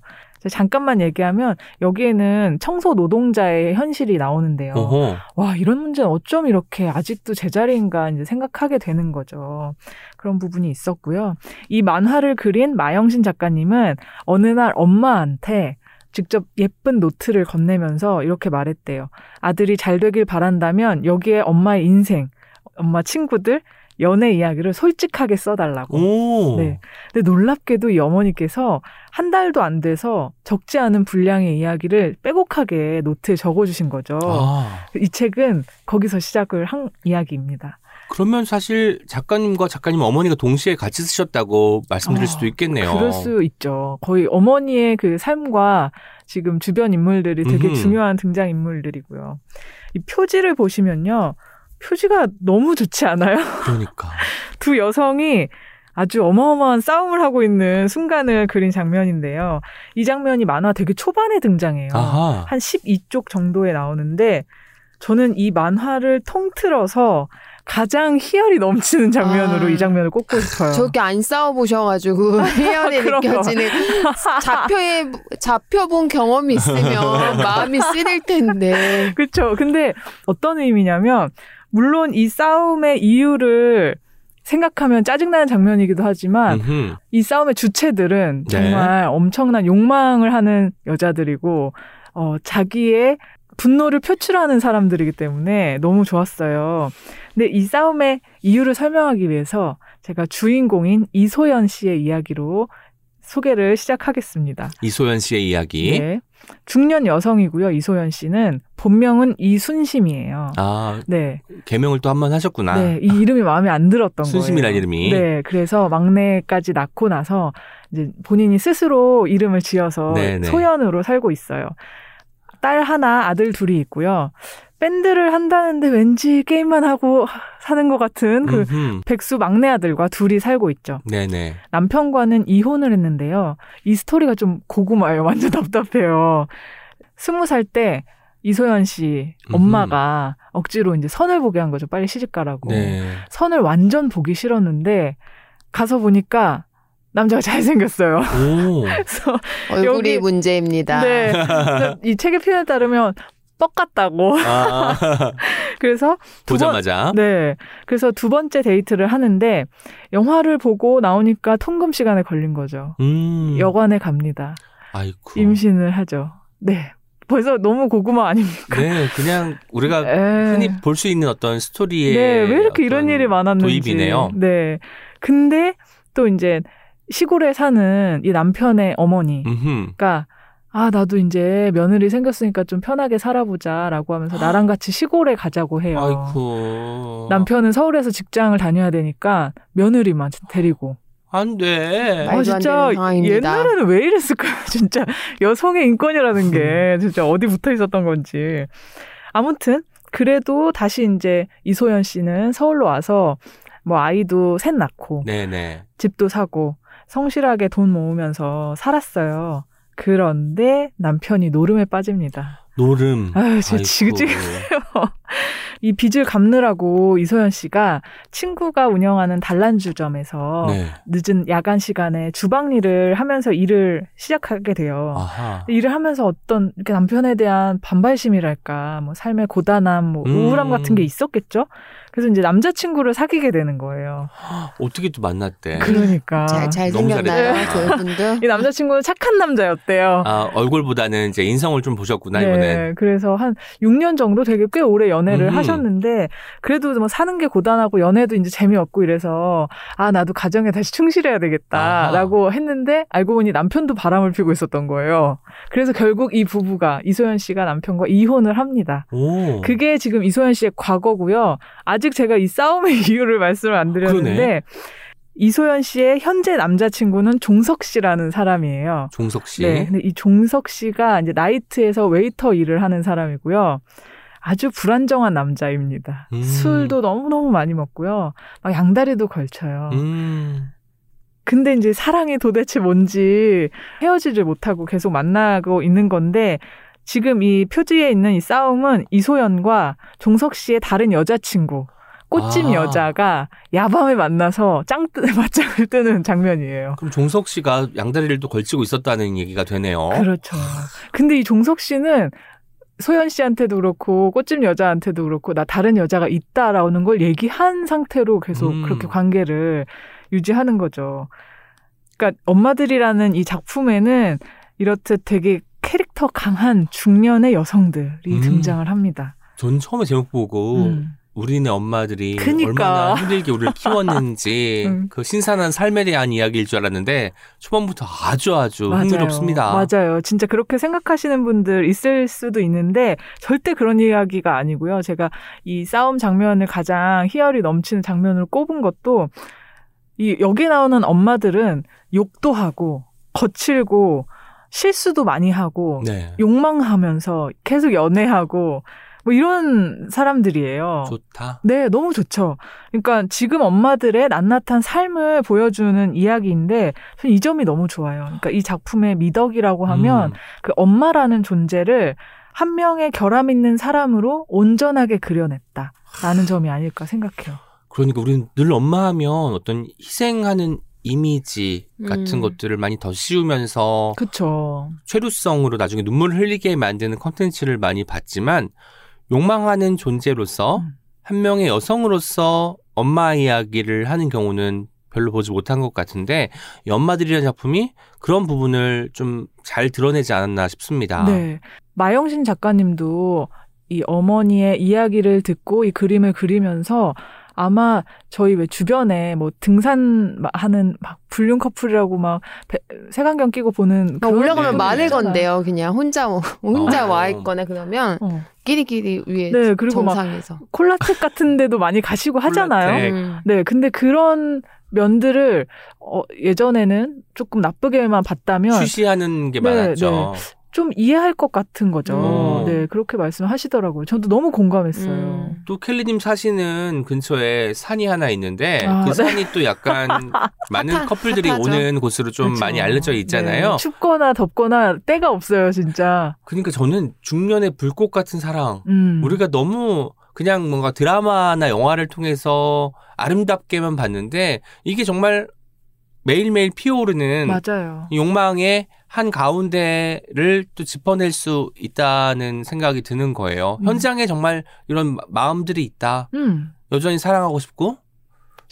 잠깐만 얘기하면 여기에는 청소 노동자의 현실이 나오는데요. 어허. 와, 이런 문제는 어쩜 이렇게 아직도 제자리인가 이제 생각하게 되는 거죠. 그런 부분이 있었고요. 이 만화를 그린 마영신 작가님은 어느 날 엄마한테 직접 예쁜 노트를 건네면서 이렇게 말했대요. 아들이 잘 되길 바란다면 여기에 엄마의 인생, 엄마 친구들, 연애 이야기를 솔직하게 써달라고. 오. 네. 근데 놀랍게도 이 어머니께서 한 달도 안 돼서 적지 않은 분량의 이야기를 빼곡하게 노트에 적어주신 거죠. 아, 이 책은 거기서 시작을 한 이야기입니다. 그러면 사실 작가님과 작가님 어머니가 동시에 같이 쓰셨다고 말씀드릴 어, 수도 있겠네요. 그럴 수 있죠. 거의 어머니의 그 삶과 지금 주변 인물들이 되게 음흠. 중요한 등장 인물들이고요. 이 표지를 보시면요. 표지가 너무 좋지 않아요? 그러니까. 두 여성이 아주 어마어마한 싸움을 하고 있는 순간을 그린 장면인데요. 이 장면이 만화 되게 초반에 등장해요. 아하. 한 12쪽 정도에 나오는데 저는 이 만화를 통틀어서 가장 희열이 넘치는 장면으로 아. 이 장면을 꼽고 싶어요. 저렇게 안 싸워보셔가지고 희열이. 느껴지는 잡혀에 잡혀본 경험이 있으면 마음이 쓰릴 텐데. 그렇죠. 근데 어떤 의미냐면 물론 이 싸움의 이유를 생각하면 짜증나는 장면이기도 하지만 음흠. 이 싸움의 주체들은 네. 정말 엄청난 욕망을 하는 여자들이고 어 자기의 분노를 표출하는 사람들이기 때문에 너무 좋았어요. 근데 이 싸움의 이유를 설명하기 위해서 제가 주인공인 이소연 씨의 이야기로 소개를 시작하겠습니다. 이소연 씨의 이야기. 네. 중년 여성이고요. 이소연 씨는 본명은 이순심이에요. 아, 네. 개명을 또 한 번 하셨구나. 네, 이 이름이 마음에 안 들었던 거예요. 순심이라는 이름이. 네, 그래서 막내까지 낳고 나서 이제 본인이 스스로 이름을 지어서 네네. 소연으로 살고 있어요. 딸 하나, 아들 둘이 있고요. 밴드를 한다는데 왠지 게임만 하고 사는 것 같은 그 음흠. 백수 막내 아들과 둘이 살고 있죠. 네네. 남편과는 이혼을 했는데요. 이 스토리가 좀 고구마예요. 완전 답답해요. 스무 살 때 이소연 씨 엄마가 억지로 이제 선을 보게 한 거죠. 빨리 시집 가라고. 네. 선을 완전 보기 싫었는데 가서 보니까 남자가 잘생겼어요. 오. 그래서 얼굴이 여기- 문제입니다. 네. 이 책의 표현에 따르면 뻑 같다고. 아, 그래서 두 번- 보자마자. 네. 그래서 두 번째 데이트를 하는데 영화를 보고 나오니까 통금 시간에 걸린 거죠. 음. 여관에 갑니다. 아이고. 임신을 하죠. 네. 벌써 너무 고구마 아닙니까? 네, 그냥 우리가 에. 흔히 볼 수 있는 어떤 스토리의 네, 왜 이렇게 이런 일이 많았는지. 도입이네요. 네. 근데 또 이제 시골에 사는 이 남편의 어머니가 음흠. 아, 나도 이제 며느리 생겼으니까 좀 편하게 살아보자 라고 하면서 나랑 같이 시골에 가자고 해요. 아이고. 남편은 서울에서 직장을 다녀야 되니까 며느리만 되리고. 안 돼. 말도 안 되는 상황입니다. 옛날에는 왜 이랬을까요? 진짜 여성의 인권이라는 음. 게 진짜 어디 붙어 있었던 건지. 아무튼 그래도 다시 이제 이소연 씨는 서울로 와서 뭐 아이도 셋 낳고 네네. 집도 사고 성실하게 돈 모으면서 살았어요. 그런데 남편이 노름에 빠집니다. 노름. 아유, 진짜. 지긋지긋해요. 이 빚을 갚느라고 이소연 씨가 친구가 운영하는 단란주점에서 네. 늦은 야간 시간에 주방 일을 하면서 일을 시작하게 돼요. 아하. 일을 하면서 어떤 이렇게 남편에 대한 반발심이랄까, 뭐 삶의 고단함, 뭐 음. 우울함 같은 게 있었겠죠. 그래서 이제 남자친구를 사귀게 되는 거예요. 어떻게 또 만났대? 그러니까 잘, 잘 너무 생겼나요. 저분도? 이 남자친구는 착한 남자였대요. 아, 얼굴보다는 이제 인성을 좀 보셨구나, 이번엔. 네, 그래서 한 6년 정도 되게 꽤 오래 연애를 음. 하셨는데 그래도 뭐 사는 게 고단하고 연애도 이제 재미없고 이래서 아 나도 가정에 다시 충실해야 되겠다라고 했는데 알고 보니 남편도 바람을 피고 있었던 거예요. 그래서 결국 이 부부가 이소연 씨가 남편과 이혼을 합니다. 오. 그게 지금 이소연 씨의 과거고요. 아직 제가 이 싸움의 이유를 말씀을 안 드렸는데 그러네. 이소연 씨의 현재 남자친구는 종석 씨라는 사람이에요. 종석 씨. 네. 근데 이 종석 씨가 이제 나이트에서 웨이터 일을 하는 사람이고요. 아주 불안정한 남자입니다. 음. 술도 너무너무 많이 먹고요. 막 양다리도 걸쳐요. 음. 근데 이제 사랑이 도대체 뭔지 헤어지질 못하고 계속 만나고 있는 건데 지금 이 표지에 있는 이 싸움은 이소연과 종석 씨의 다른 여자친구 꽃집 아. 여자가 야밤에 만나서 짱 뜨, 맞짱을 뜨는 장면이에요. 그럼 종석 씨가 양다리를 또 걸치고 있었다는 얘기가 되네요. 그렇죠. 근데 이 종석 씨는 소연 씨한테도 그렇고 꽃집 여자한테도 그렇고 나 다른 여자가 있다라는 걸 얘기한 상태로 계속 음. 그렇게 관계를 유지하는 거죠. 그러니까 엄마들이라는 이 작품에는 이렇듯 되게 캐릭터 강한 중년의 여성들이 음. 등장을 합니다. 전 처음에 제목 보고 음. 우리네 엄마들이 그니까. 얼마나 힘들게 우리를 키웠는지 음. 그 신선한 삶에 대한 이야기일 줄 알았는데 초반부터 아주 아주 흥미롭습니다. 맞아요. 진짜 그렇게 생각하시는 분들 있을 수도 있는데 절대 그런 이야기가 아니고요. 제가 이 싸움 장면을 가장 희열이 넘치는 장면으로 꼽은 것도 이 여기 나오는 엄마들은 욕도 하고 거칠고 실수도 많이 하고 네. 욕망하면서 계속 연애하고 뭐 이런 사람들이에요. 좋다. 네, 너무 좋죠. 그러니까 지금 엄마들의 낱낱한 삶을 보여주는 이야기인데 저는 이 점이 너무 좋아요. 그러니까 이 작품의 미덕이라고 하면 음. 그 엄마라는 존재를 한 명의 결함 있는 사람으로 온전하게 그려냈다라는 점이 아닐까 생각해요. 그러니까 우리는 늘 엄마 하면 어떤 희생하는 이미지 같은 음. 것들을 많이 더 씌우면서 그쵸. 최루성으로 나중에 눈물을 흘리게 만드는 컨텐츠를 많이 봤지만 욕망하는 존재로서 음. 한 명의 여성으로서 엄마 이야기를 하는 경우는 별로 보지 못한 것 같은데 이 엄마들이라는 작품이 그런 부분을 좀 잘 드러내지 않았나 싶습니다. 네. 마영신 작가님도 이 어머니의 이야기를 듣고 이 그림을 그리면서 아마 저희 왜 주변에 뭐 등산하는 막 불륜 커플이라고 막 배- 색안경 끼고 보는 그런 올라가면 네, 많을 있잖아요. 건데요. 그냥 혼자 혼자 어. 와 있거나 그러면 어. 끼리끼리 위에 네, 그리고 막 정상에서. 콜라텍 같은 데도 많이 가시고 하잖아요. 음. 네, 근데 그런 면들을 어, 예전에는 조금 나쁘게만 봤다면 취시하는 게 네, 많았죠. 좀 이해할 것 같은 거죠. 음. 네, 그렇게 말씀하시더라고요. 저도 너무 공감했어요. 음. 또 켈리님 사시는 근처에 산이 하나 있는데 아, 그 네. 산이 또 약간 많은 핫하- 커플들이 핫하죠. 오는 곳으로 좀 그렇죠. 많이 알려져 있잖아요. 네, 춥거나 덥거나 때가 없어요, 진짜. 그러니까 저는 중년의 불꽃 같은 사랑 음. 우리가 너무 그냥 뭔가 드라마나 영화를 통해서 아름답게만 봤는데 이게 정말 매일매일 피어오르는 맞아요. 욕망의 한 가운데를 또 짚어낼 수 있다는 생각이 드는 거예요. 음. 현장에 정말 이런 마- 마음들이 있다. 음. 여전히 사랑하고 싶고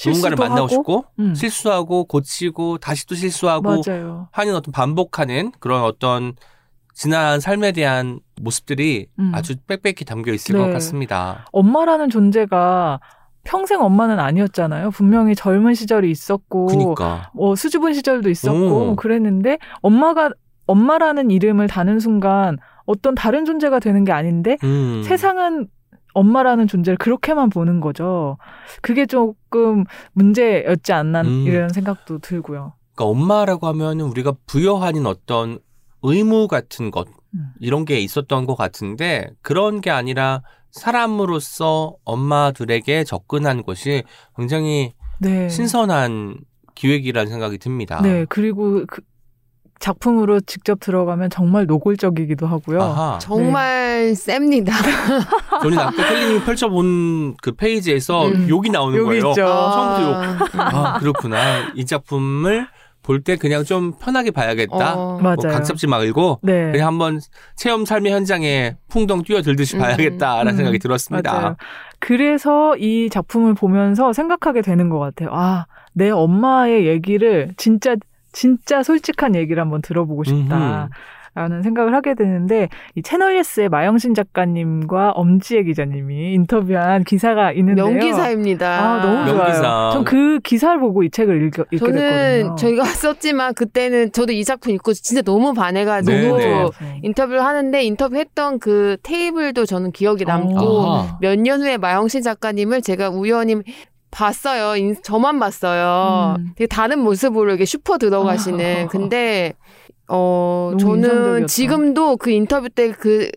누군가를 만나고 하고. 싶고 음. 실수하고 고치고 다시 또 실수하고 맞아요. 하는 어떤 반복하는 그런 어떤 지난 삶에 대한 모습들이 음. 아주 빽빽히 담겨 있을 네. 것 같습니다. 엄마라는 존재가 평생 엄마는 아니었잖아요. 분명히 젊은 시절이 있었고, 그니까. 뭐 수줍은 시절도 있었고, 오. 뭐 그랬는데 엄마가 엄마라는 이름을 다는 순간 어떤 다른 존재가 되는 게 아닌데 음. 세상은 엄마라는 존재를 그렇게만 보는 거죠. 그게 조금 문제였지 않나 음. 이런 생각도 들고요. 그러니까 엄마라고 하면 우리가 부여하는 어떤 의무 같은 것 음. 이런 게 있었던 것 같은데 그런 게 아니라 사람으로서 엄마들에게 접근한 것이 굉장히 네. 신선한 기획이라는 생각이 듭니다. 네, 그리고 그 작품으로 직접 들어가면 정말 노골적이기도 하고요. 아하. 정말 셉니다. 저는 아까 켈리님이 펼쳐본 그 페이지에서 음. 욕이 나오는 여기 거예요. 있죠. 처음부터 욕. 아, 아 그렇구나. 이 작품을 볼 때 그냥 좀 편하게 봐야겠다. 어. 뭐 맞아요. 각 잡지 말고 네. 그냥 한번 체험 삶의 현장에 풍덩 뛰어들듯이 음. 봐야겠다라는 음. 생각이 들었습니다. 맞아요. 그래서 이 작품을 보면서 생각하게 되는 것 같아요. 아, 내 엄마의 얘기를 진짜 진짜 솔직한 얘기를 한번 들어보고 싶다. 라는 생각을 하게 되는데 이 채널 예스의 마영신 작가님과 엄지혜 기자님이 인터뷰한 기사가 있는데요. 명기사입니다. 아, 너무 좋아요. 명기사. 전 그 기사를 보고 이 책을 읽, 읽게 저는 됐거든요. 저희가 썼지만 그때는 저도 이 작품 읽고 진짜 너무 반해가지고 네, 네. 인터뷰를 하는데 인터뷰했던 그 테이블도 저는 기억이 남고 아하. 몇년 후에 마영신 작가님을 제가 우연히 봤어요. 인- 저만 봤어요. 음. 되게 다른 모습으로 이렇게 슈퍼 들어가시는. 근데 어 저는 인상적이었다. 지금도 그 인터뷰 때그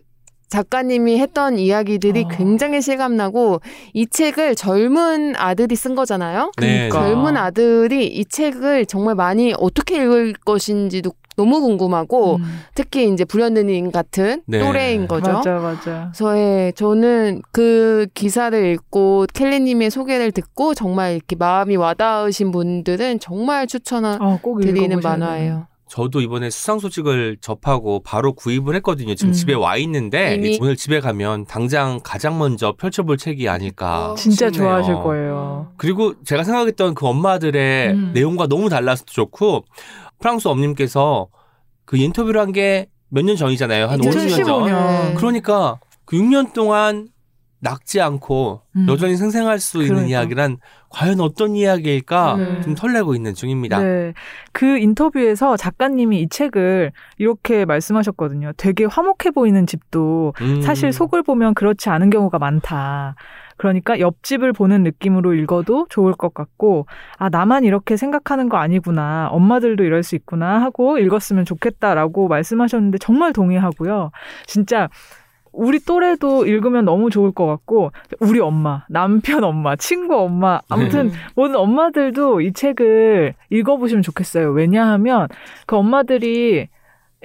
작가님이 했던 이야기들이 어. 굉장히 실감나고 이 책을 젊은 아들이 쓴 거잖아요. 네. 그러니까. 젊은 아들이 이 책을 정말 많이 어떻게 읽을 것인지도 너무 궁금하고 음. 특히 이제 불현듯님 같은 네. 또래인 거죠. 맞아, 맞아. 그래서 예, 저는 그 기사를 읽고 켈리님의 소개를 듣고 정말 이렇게 마음이 와닿으신 분들은 정말 추천드리는 어, 만화예요. 저도 이번에 수상 소식을 접하고 바로 구입을 했거든요. 지금 음. 집에 와 있는데 이미- 오늘 집에 가면 당장 가장 먼저 펼쳐볼 책이 아닐까. 어, 진짜 싶네요. 좋아하실 거예요. 그리고 제가 생각했던 그 엄마들의 음. 내용과 너무 달라서 좋고 프랑스 엄님께서 그 인터뷰를 한 게 몇 년 전이잖아요. 한 5, 6년 전. 2015 년. 네. 그러니까 그 6년 동안 낚지 않고 음. 여전히 생생할 수 있는 그러니까. 이야기란 과연 어떤 이야기일까 음. 좀 설레고 있는 중입니다. 네. 그 인터뷰에서 작가님이 이 책을 이렇게 말씀하셨거든요. 되게 화목해 보이는 집도 음. 사실 속을 보면 그렇지 않은 경우가 많다. 그러니까 옆집을 보는 느낌으로 읽어도 좋을 것 같고, 아, 나만 이렇게 생각하는 거 아니구나. 엄마들도 이럴 수 있구나 하고 읽었으면 좋겠다라고 말씀하셨는데 정말 동의하고요. 진짜 우리 또래도 읽으면 너무 좋을 것 같고, 우리 엄마, 남편 엄마, 친구 엄마, 아무튼 음. 모든 엄마들도 이 책을 읽어보시면 좋겠어요. 왜냐하면 그 엄마들이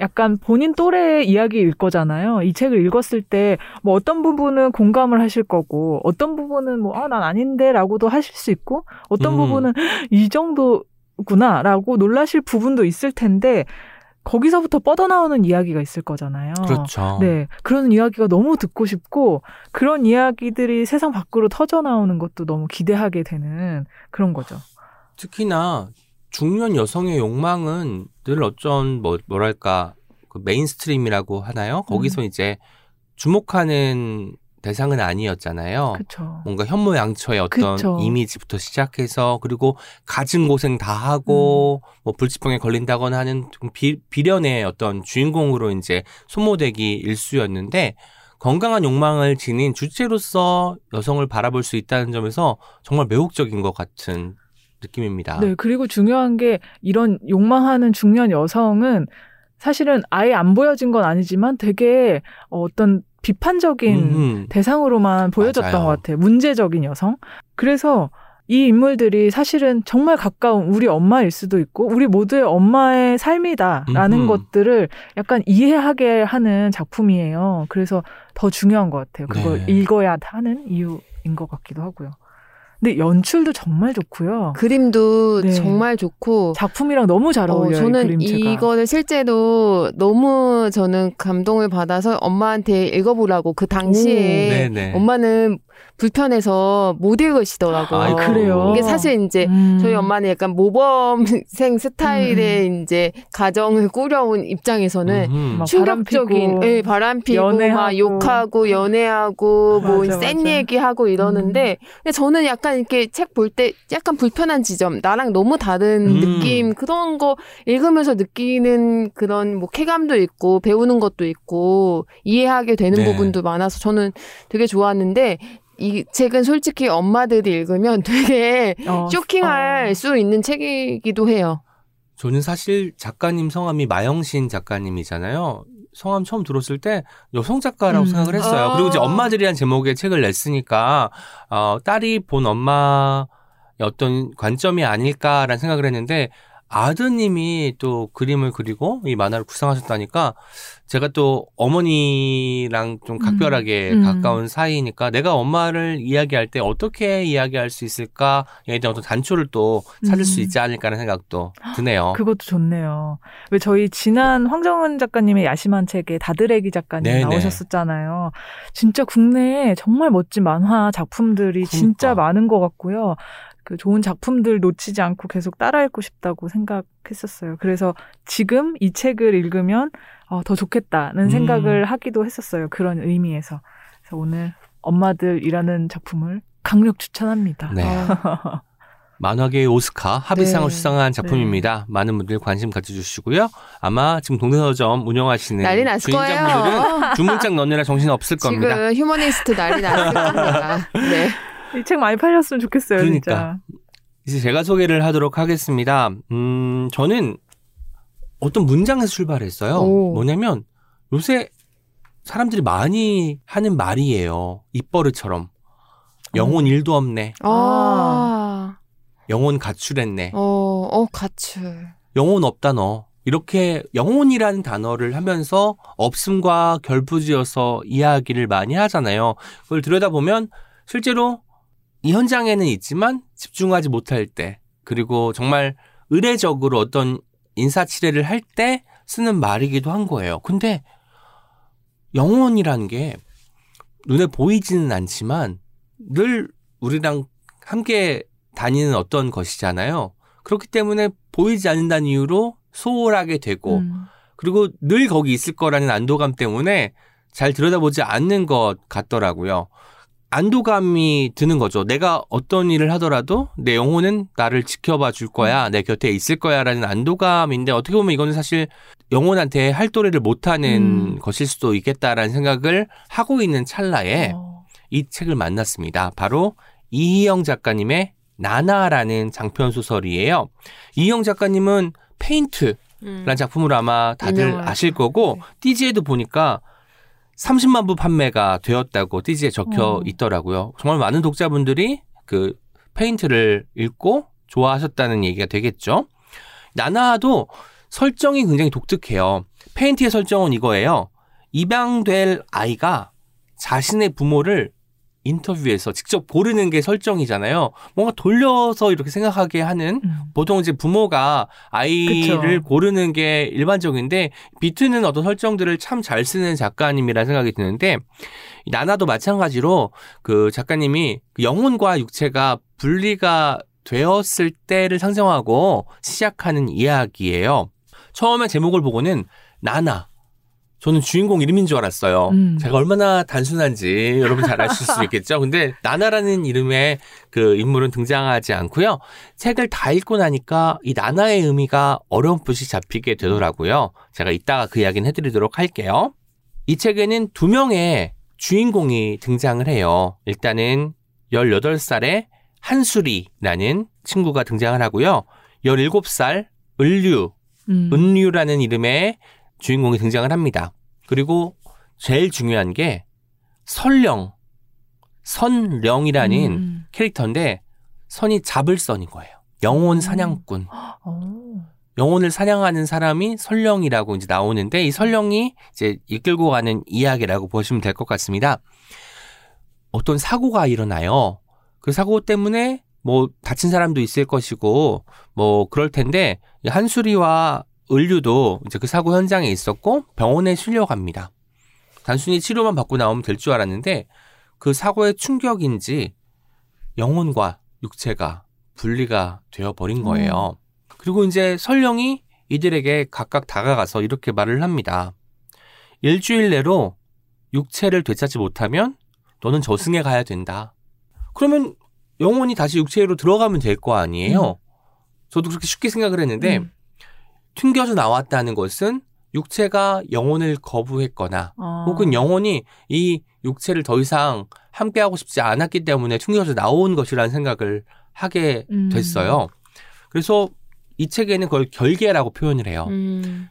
약간 본인 또래의 이야기일 거잖아요. 이 책을 읽었을 때 뭐 어떤 부분은 공감을 하실 거고 어떤 부분은 뭐 아 난 아닌데라고도 하실 수 있고 어떤 음. 부분은 이 정도구나라고 놀라실 부분도 있을 텐데 거기서부터 뻗어나오는 이야기가 있을 거잖아요. 그렇죠. 네. 그런 이야기가 너무 듣고 싶고, 그런 이야기들이 세상 밖으로 터져 나오는 것도 너무 기대하게 되는 그런 거죠. 특히나 중년 여성의 욕망은 늘 어쩐 뭐 뭐랄까 그 mainstream이라고 하나요? 거기서 음. 이제 주목하는 대상은 아니었잖아요. 그쵸. 뭔가 현모양처의 어떤 그쵸. 이미지부터 시작해서 그리고 가진 고생 다 하고 음. 뭐 불치병에 걸린다거나 하는 좀 비, 비련의 어떤 주인공으로 이제 소모되기 일쑤였는데 건강한 욕망을 지닌 주체로서 여성을 바라볼 수 있다는 점에서 정말 매혹적인 것 같은 느낌입니다. 네. 그리고 중요한 게 이런 욕망하는 중년 여성은 사실은 아예 안 보여진 건 아니지만 되게 어떤 비판적인 음흠. 대상으로만 보여졌던 맞아요. 것 같아요. 문제적인 여성. 그래서 이 인물들이 사실은 정말 가까운 우리 엄마일 수도 있고 우리 모두의 엄마의 삶이다라는 음흠. 것들을 약간 이해하게 하는 작품이에요. 그래서 더 중요한 것 같아요. 그걸 네. 읽어야 하는 이유인 것 같기도 하고요. 근데 연출도 정말 좋고요. 그림도 네. 정말 좋고 작품이랑 너무 잘 어, 어울려요. 이 저는 그림체가. 이거를 실제로 너무 저는 감동을 받아서 엄마한테 읽어보라고 그 당시에 네네. 엄마는 불편해서 못 읽으시더라고요. 아이고. 그래요? 이게 사실 이제 음. 저희 엄마는 약간 모범생 스타일의 이제 가정을 꾸려온 입장에서는. 막 충격적인 바람 피고, 예, 바람 피고 연애하고. 막 욕하고 연애하고 뭐 맞아, 센 맞아. 얘기하고 이러는데 근데 저는 약간 이렇게 책 볼 때 약간 불편한 지점 나랑 너무 다른 음. 느낌 그런 거 읽으면서 느끼는 그런 뭐 쾌감도 있고 배우는 것도 있고 이해하게 되는 네. 부분도 많아서 저는 되게 좋았는데 이 책은 솔직히 엄마들이 읽으면 되게 어, 쇼킹할 어. 수 있는 책이기도 해요. 저는 사실 작가님 성함이 마영신 작가님이잖아요. 성함 처음 들었을 때 여성 작가라고 음. 생각을 했어요. 아. 그리고 이제 엄마들이란 제목의 책을 냈으니까 어, 딸이 본 엄마의 어떤 관점이 아닐까라는 생각을 했는데 아드님이 또 그림을 그리고 이 만화를 구상하셨다니까 제가 또 어머니랑 좀 각별하게 음. 가까운 사이니까 내가 엄마를 이야기할 때 어떻게 이야기할 수 있을까에 대한 어떤 단초를 또 찾을 수 음. 있지 않을까라는 생각도 드네요. 그것도 좋네요. 왜 저희 지난 황정은 작가님의 야심한 책에 다드레기 작가님 네네. 나오셨었잖아요. 진짜 국내에 정말 멋진 만화 작품들이 진짜 그러니까. 많은 것 같고요. 그 좋은 작품들 놓치지 않고 계속 따라 읽고 싶다고 생각했었어요. 그래서 지금 이 책을 읽으면 어, 더 좋겠다는 음. 생각을 하기도 했었어요. 그런 의미에서. 그래서 오늘 엄마들이라는 작품을 강력 추천합니다. 네. 어. 만화계의 오스카 합의상을 네. 수상한 작품입니다. 많은 분들 관심 가져주시고요. 아마 지금 동네서점 운영하시는 난리 났을 주인장분들은 거예요. 주문장 넣느라 정신 없을 겁니다. 지금 휴머니스트 난리 났을 겁니다. 네. 이 책 많이 팔렸으면 좋겠어요, 그러니까. 진짜. 이제 제가 소개를 하도록 하겠습니다. 음, 저는 어떤 문장에서 출발했어요. 오. 뭐냐면 요새 사람들이 많이 하는 말이에요. 입버릇처럼. 영혼 일도 없네. 아. 영혼 가출했네. 어, 어, 가출. 영혼 없다 너. 이렇게 영혼이라는 단어를 하면서 없음과 결부지어서 이야기를 많이 하잖아요. 그걸 들여다보면 실제로 이 현장에는 있지만 집중하지 못할 때 그리고 정말 의례적으로 어떤 인사치레를 할 때 쓰는 말이기도 한 거예요. 근데 영혼이라는 게 눈에 보이지는 않지만 늘 우리랑 함께 다니는 어떤 것이잖아요. 그렇기 때문에 보이지 않는다는 이유로 소홀하게 되고 음. 그리고 늘 거기 있을 거라는 안도감 때문에 잘 들여다보지 않는 것 같더라고요. 안도감이 드는 거죠. 내가 어떤 일을 하더라도 내 영혼은 나를 지켜봐 줄 거야. 내 곁에 있을 거야라는 안도감인데 어떻게 보면 이거는 사실 영혼한테 할 도리를 못하는 음. 것일 수도 있겠다라는 생각을 하고 있는 찰나에 어. 이 책을 만났습니다. 바로 이희영 작가님의 나나라는 장편 소설이에요. 이희영 작가님은 페인트라는 음. 작품으로 아마 다들. 아실 거고 네. 띠지에도 보니까 30만 부 판매가 되었다고 띠지에 적혀 어. 있더라고요. 정말 많은 독자분들이 그 페인트를 읽고 좋아하셨다는 얘기가 되겠죠. 나나도 설정이 굉장히 독특해요. 페인트의 설정은 이거예요. 입양될 아이가 자신의 부모를 인터뷰에서 직접 고르는 게 설정이잖아요. 뭔가 돌려서 이렇게 생각하게 하는 음. 보통 이제 부모가 아이를 그쵸. 고르는 게 일반적인데 비트는 어떤 설정들을 참 잘 쓰는 작가님이라 생각이 드는데 이 나나도 마찬가지로 그 작가님이 그 영혼과 육체가 분리가 되었을 때를 상정하고 시작하는 이야기예요. 처음에 제목을 보고는 나나 저는 주인공 이름인 줄 알았어요. 음. 제가 얼마나 단순한지 여러분 잘 아실 수 있겠죠. 근데 나나라는 이름의 그 인물은 등장하지 않고요. 책을 다 읽고 나니까 이 나나의 의미가 어렴풋이 잡히게 되더라고요. 제가 이따가 그 이야기는 해드리도록 할게요. 이 책에는 두 명의 주인공이 등장을 해요. 일단은 18살의 한수리라는 친구가 등장을 하고요. 17살 을류, 음. 은류라는 이름의 주인공이 등장을 합니다. 그리고 제일 중요한 게 설령, 선령이라는 음. 캐릭터인데 선이 잡을 선인 거예요. 영혼 사냥꾼. 어. 영혼을 사냥하는 사람이 설령이라고 이제 나오는데 이 설령이 이제 이끌고 가는 이야기라고 보시면 될 것 같습니다. 어떤 사고가 일어나요. 그 사고 때문에 뭐 다친 사람도 있을 것이고 뭐 그럴 텐데 이 한수리와 을류도 이제 그 사고 현장에 있었고 병원에 실려갑니다. 단순히 치료만 받고 나오면 될 줄 알았는데 그 사고의 충격인지 영혼과 육체가 분리가 되어 버린 거예요. 그리고 이제 설령이 이들에게 각각 다가가서 이렇게 말을 합니다. 일주일 내로 육체를 되찾지 못하면 너는 저승에 가야 된다. 그러면 영혼이 다시 육체로 들어가면 될 거 아니에요? 저도 그렇게 쉽게 생각을 했는데 음. 튕겨져 나왔다는 것은 육체가 영혼을 거부했거나 아. 혹은 영혼이 이 육체를 더 이상 함께하고 싶지 않았기 때문에 튕겨져 나온 것이라는 생각을 하게 음. 됐어요. 그래서 이 책에는 그걸 결계라고 표현을 해요. 음.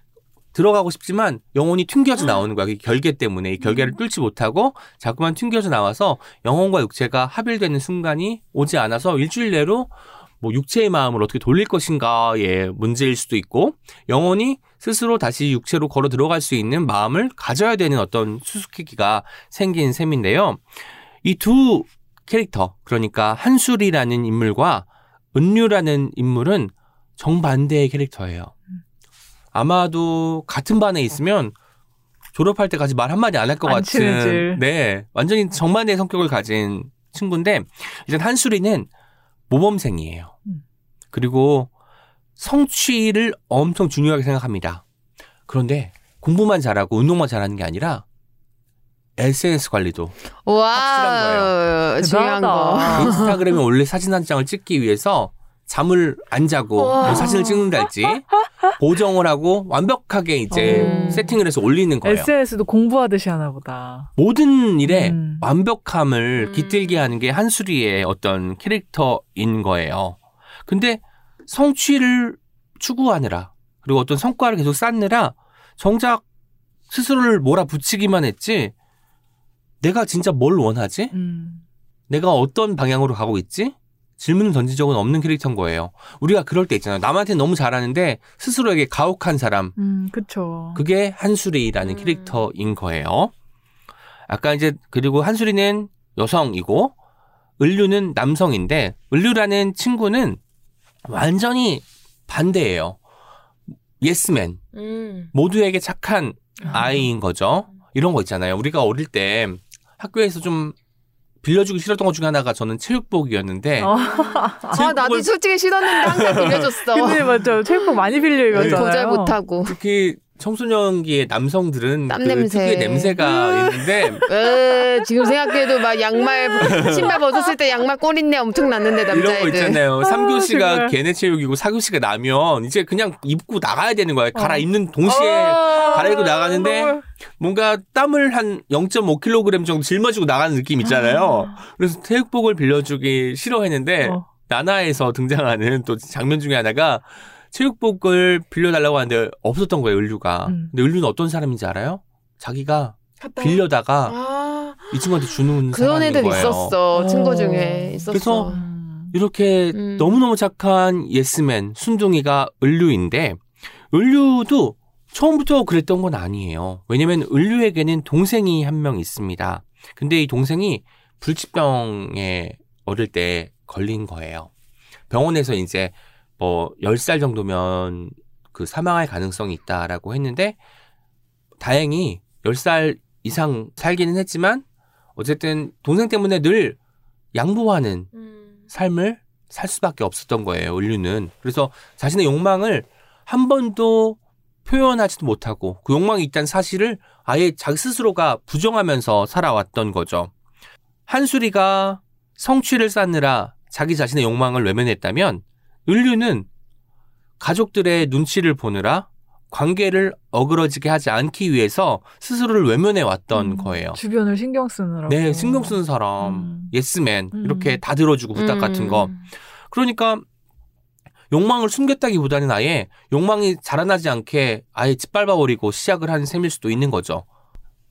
들어가고 싶지만 영혼이 튕겨져 나오는 거야. 그 결계 때문에 이 결계를 뚫지 못하고 자꾸만 튕겨져 나와서 영혼과 육체가 합일되는 순간이 오지 않아서 일주일 내로 뭐 육체의 마음을 어떻게 돌릴 것인가의 문제일 수도 있고 영혼이 스스로 다시 육체로 걸어 들어갈 수 있는 마음을 가져야 되는 어떤 수수께끼가 생긴 셈인데요. 이 두 캐릭터 그러니까 한술이라는 인물과 은류라는 인물은 정반대의 캐릭터예요. 아마도 같은 반에 있으면 졸업할 때까지 말 한마디 안 할것안 같은. 네 완전히 정반대의 성격을 가진 친구인데 일단 한수리는 모범생이에요. 음. 그리고 성취를 엄청 중요하게 생각합니다. 그런데 공부만 잘하고 운동만 잘하는 게 아니라 SNS 관리도 와, 중요한 거. 인스타그램에 원래 사진 한 장을 찍기 위해서 잠을 안 자고 와. 뭐 사진을 찍는달지 보정을 하고 완벽하게 이제 음. 세팅을 해서 올리는 거예요. SNS도 공부하듯이 하나 보다. 모든 일에 음. 완벽함을 음. 깃들게 하는 게 한수리의 어떤 캐릭터인 거예요. 근데 성취를 추구하느라 그리고 어떤 성과를 계속 쌓느라 정작 스스로를 몰아붙이기만 했지 내가 진짜 뭘 원하지? 음. 내가 어떤 방향으로 가고 있지? 질문을 던진 적은 없는 캐릭터인 거예요. 우리가 그럴 때 있잖아요. 남한테 너무 잘하는데 스스로에게 가혹한 사람. 음, 그쵸. 그게 한수리라는 음. 캐릭터인 거예요. 아까 이제 그리고 한수리는 여성이고 을류는 남성인데 을류라는 친구는 완전히 반대예요. 예스맨. 음. 모두에게 착한 아이인 거죠. 이런 거 있잖아요. 우리가 어릴 때 학교에서 좀 빌려주기 싫었던 것 중에 하나가 저는 체육복이었는데 어. 아, 나도 솔직히 싫었는데 항상 빌려줬어. 근데 맞죠. 체육복 많이 빌려 네. 도저히 못하고. 특히 청소년기의 남성들은 땀그 냄새. 특유의 냄새가 있는데 에, 지금 생각해도 막 양말 신발 벗었을 때 양말 꼬린내 엄청 났는데 이런 거 남자애들. 있잖아요. 3교시가 정말. 걔네 체육이고 4교시가 나면 이제 그냥 입고 나가야 되는 거야. 갈아입는 동시에 아, 갈아입고 나가는데 뭔가 땀을 한 0.5kg 정도 짊어지고 나가는 느낌 있잖아요. 그래서 체육복을 빌려주기 싫어했는데 어. 나나에서 등장하는 또 장면 중에 하나가 체육복을 빌려달라고 하는데 없었던 거예요, 을류가. 음. 근데 을류는 어떤 사람인지 알아요? 자기가 빌려다가 아, 이 친구한테 주는 그런 사람인 애들 거예요. 있었어. 어. 친구 중에 있었어. 그래서 음. 이렇게 음. 너무너무 착한 예스맨 순둥이가 을류인데 을류도 처음부터 그랬던 건 아니에요. 왜냐면 을류에게는 동생이 한 명 있습니다. 근데 이 동생이 불치병에 어릴 때 걸린 거예요. 병원에서 이제 뭐 10살 정도면 그 사망할 가능성이 있다라고 했는데 다행히 10살 이상 살기는 했지만 어쨌든 동생 때문에 늘 양보하는 음. 삶을 살 수밖에 없었던 거예요, 을류는. 그래서 자신의 욕망을 한 번도 표현하지도 못하고 그 욕망이 있다는 사실을 아예 자기 스스로가 부정하면서 살아왔던 거죠. 한수리가 성취를 쌓느라 자기 자신의 욕망을 외면했다면 을류는 가족들의 눈치를 보느라 관계를 어그러지게 하지 않기 위해서 스스로를 외면해 왔던 음, 거예요. 주변을 신경 쓰느라고. 네, 신경 쓰는 사람, 음. 예스맨 음. 이렇게 다 들어주고 부탁 같은 거. 그러니까 욕망을 숨겼다기보다는 아예 욕망이 자라나지 않게 아예 짓밟아버리고 시작을 한 셈일 수도 있는 거죠.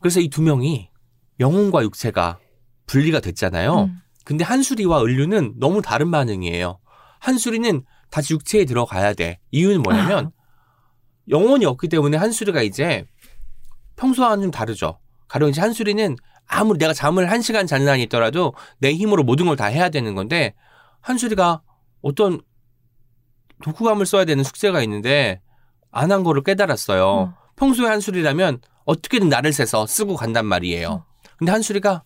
그래서 이 두 명이 영혼과 육체가 분리가 됐잖아요. 음. 근데 한수리와 을류는 너무 다른 반응이에요. 한수리는 다시 육체에 들어가야 돼. 이유는 뭐냐면 영혼이 없기 때문에 한수리가 이제 평소와는 좀 다르죠. 가령 이제 한수리는 아무리 내가 잠을 한 시간 자는 한이 있더라도 내 힘으로 모든 걸 다 해야 되는 건데 한수리가 어떤 독후감을 써야 되는 숙제가 있는데 안 한 거를 깨달았어요. 음. 평소에 한수리라면 어떻게든 나를 세서 쓰고 간단 말이에요. 근데 한수리가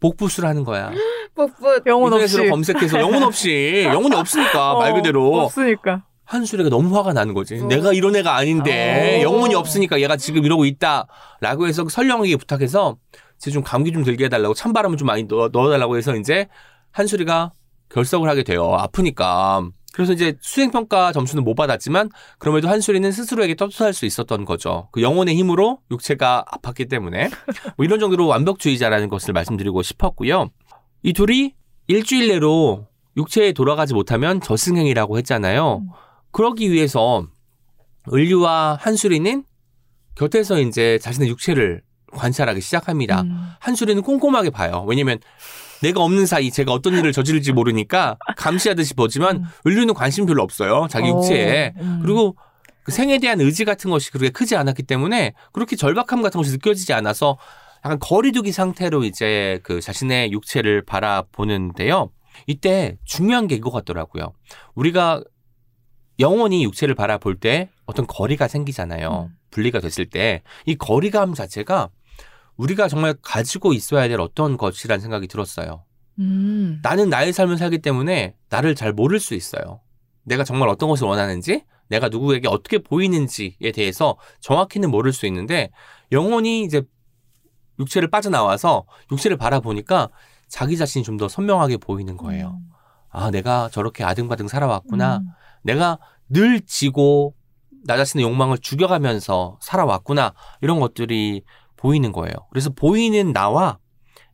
복부수를 하는 거야. 뽀뽀. 영혼 없이. 인터넷으로 검색해서 영혼 없이 영혼이 없으니까 말 어, 그대로 없으니까. 한수리가 너무 화가 나는 거지. 어. 내가 이런 애가 아닌데 어. 영혼이 없으니까 얘가 지금 이러고 있다라고 해서 설령에게 부탁해서 이제 좀 감기 좀 들게 해달라고 찬바람을 좀 많이 넣어, 넣어달라고 해서 이제 한수리가 결석을 하게 돼요. 아프니까. 그래서 이제 수행평가 점수는 못 받았지만 그럼에도 한수리는 스스로에게 떳떳할 수 있었던 거죠. 그 영혼의 힘으로 육체가 아팠기 때문에 뭐 이런 정도로 완벽주의자라는 것을 말씀드리고 싶었고요. 이 둘이 일주일 내로 육체에 돌아가지 못하면 저승행이라고 했잖아요. 음. 그러기 위해서 을류와 한수리는 곁에서 이제 자신의 육체를 관찰하기 시작합니다. 음. 한수리는 꼼꼼하게 봐요. 왜냐면 내가 없는 사이 제가 어떤 일을 저지를지 모르니까 감시하듯이 보지만 음. 을류는 관심 별로 없어요. 자기 육체에. 어, 음. 그리고 그 생에 대한 의지 같은 것이 그렇게 크지 않았기 때문에 그렇게 절박함 같은 것이 느껴지지 않아서 약간 거리두기 상태로 이제 그 자신의 육체를 바라보는데요. 이때 중요한 게 이거 같더라고요. 우리가 영원히 육체를 바라볼 때 어떤 거리가 생기잖아요. 음. 분리가 됐을 때 이 거리감 자체가 우리가 정말 가지고 있어야 될 어떤 것이라는 생각이 들었어요. 음. 나는 나의 삶을 살기 때문에 나를 잘 모를 수 있어요. 내가 정말 어떤 것을 원하는지, 내가 누구에게 어떻게 보이는지에 대해서 정확히는 모를 수 있는데, 영혼이 이제 육체를 빠져나와서 육체를 바라보니까 자기 자신이 좀 더 선명하게 보이는 거예요. 아, 내가 저렇게 아등바등 살아왔구나. 음. 내가 늘 지고 나 자신의 욕망을 죽여가면서 살아왔구나. 이런 것들이 보이는 거예요. 그래서 보이는 나와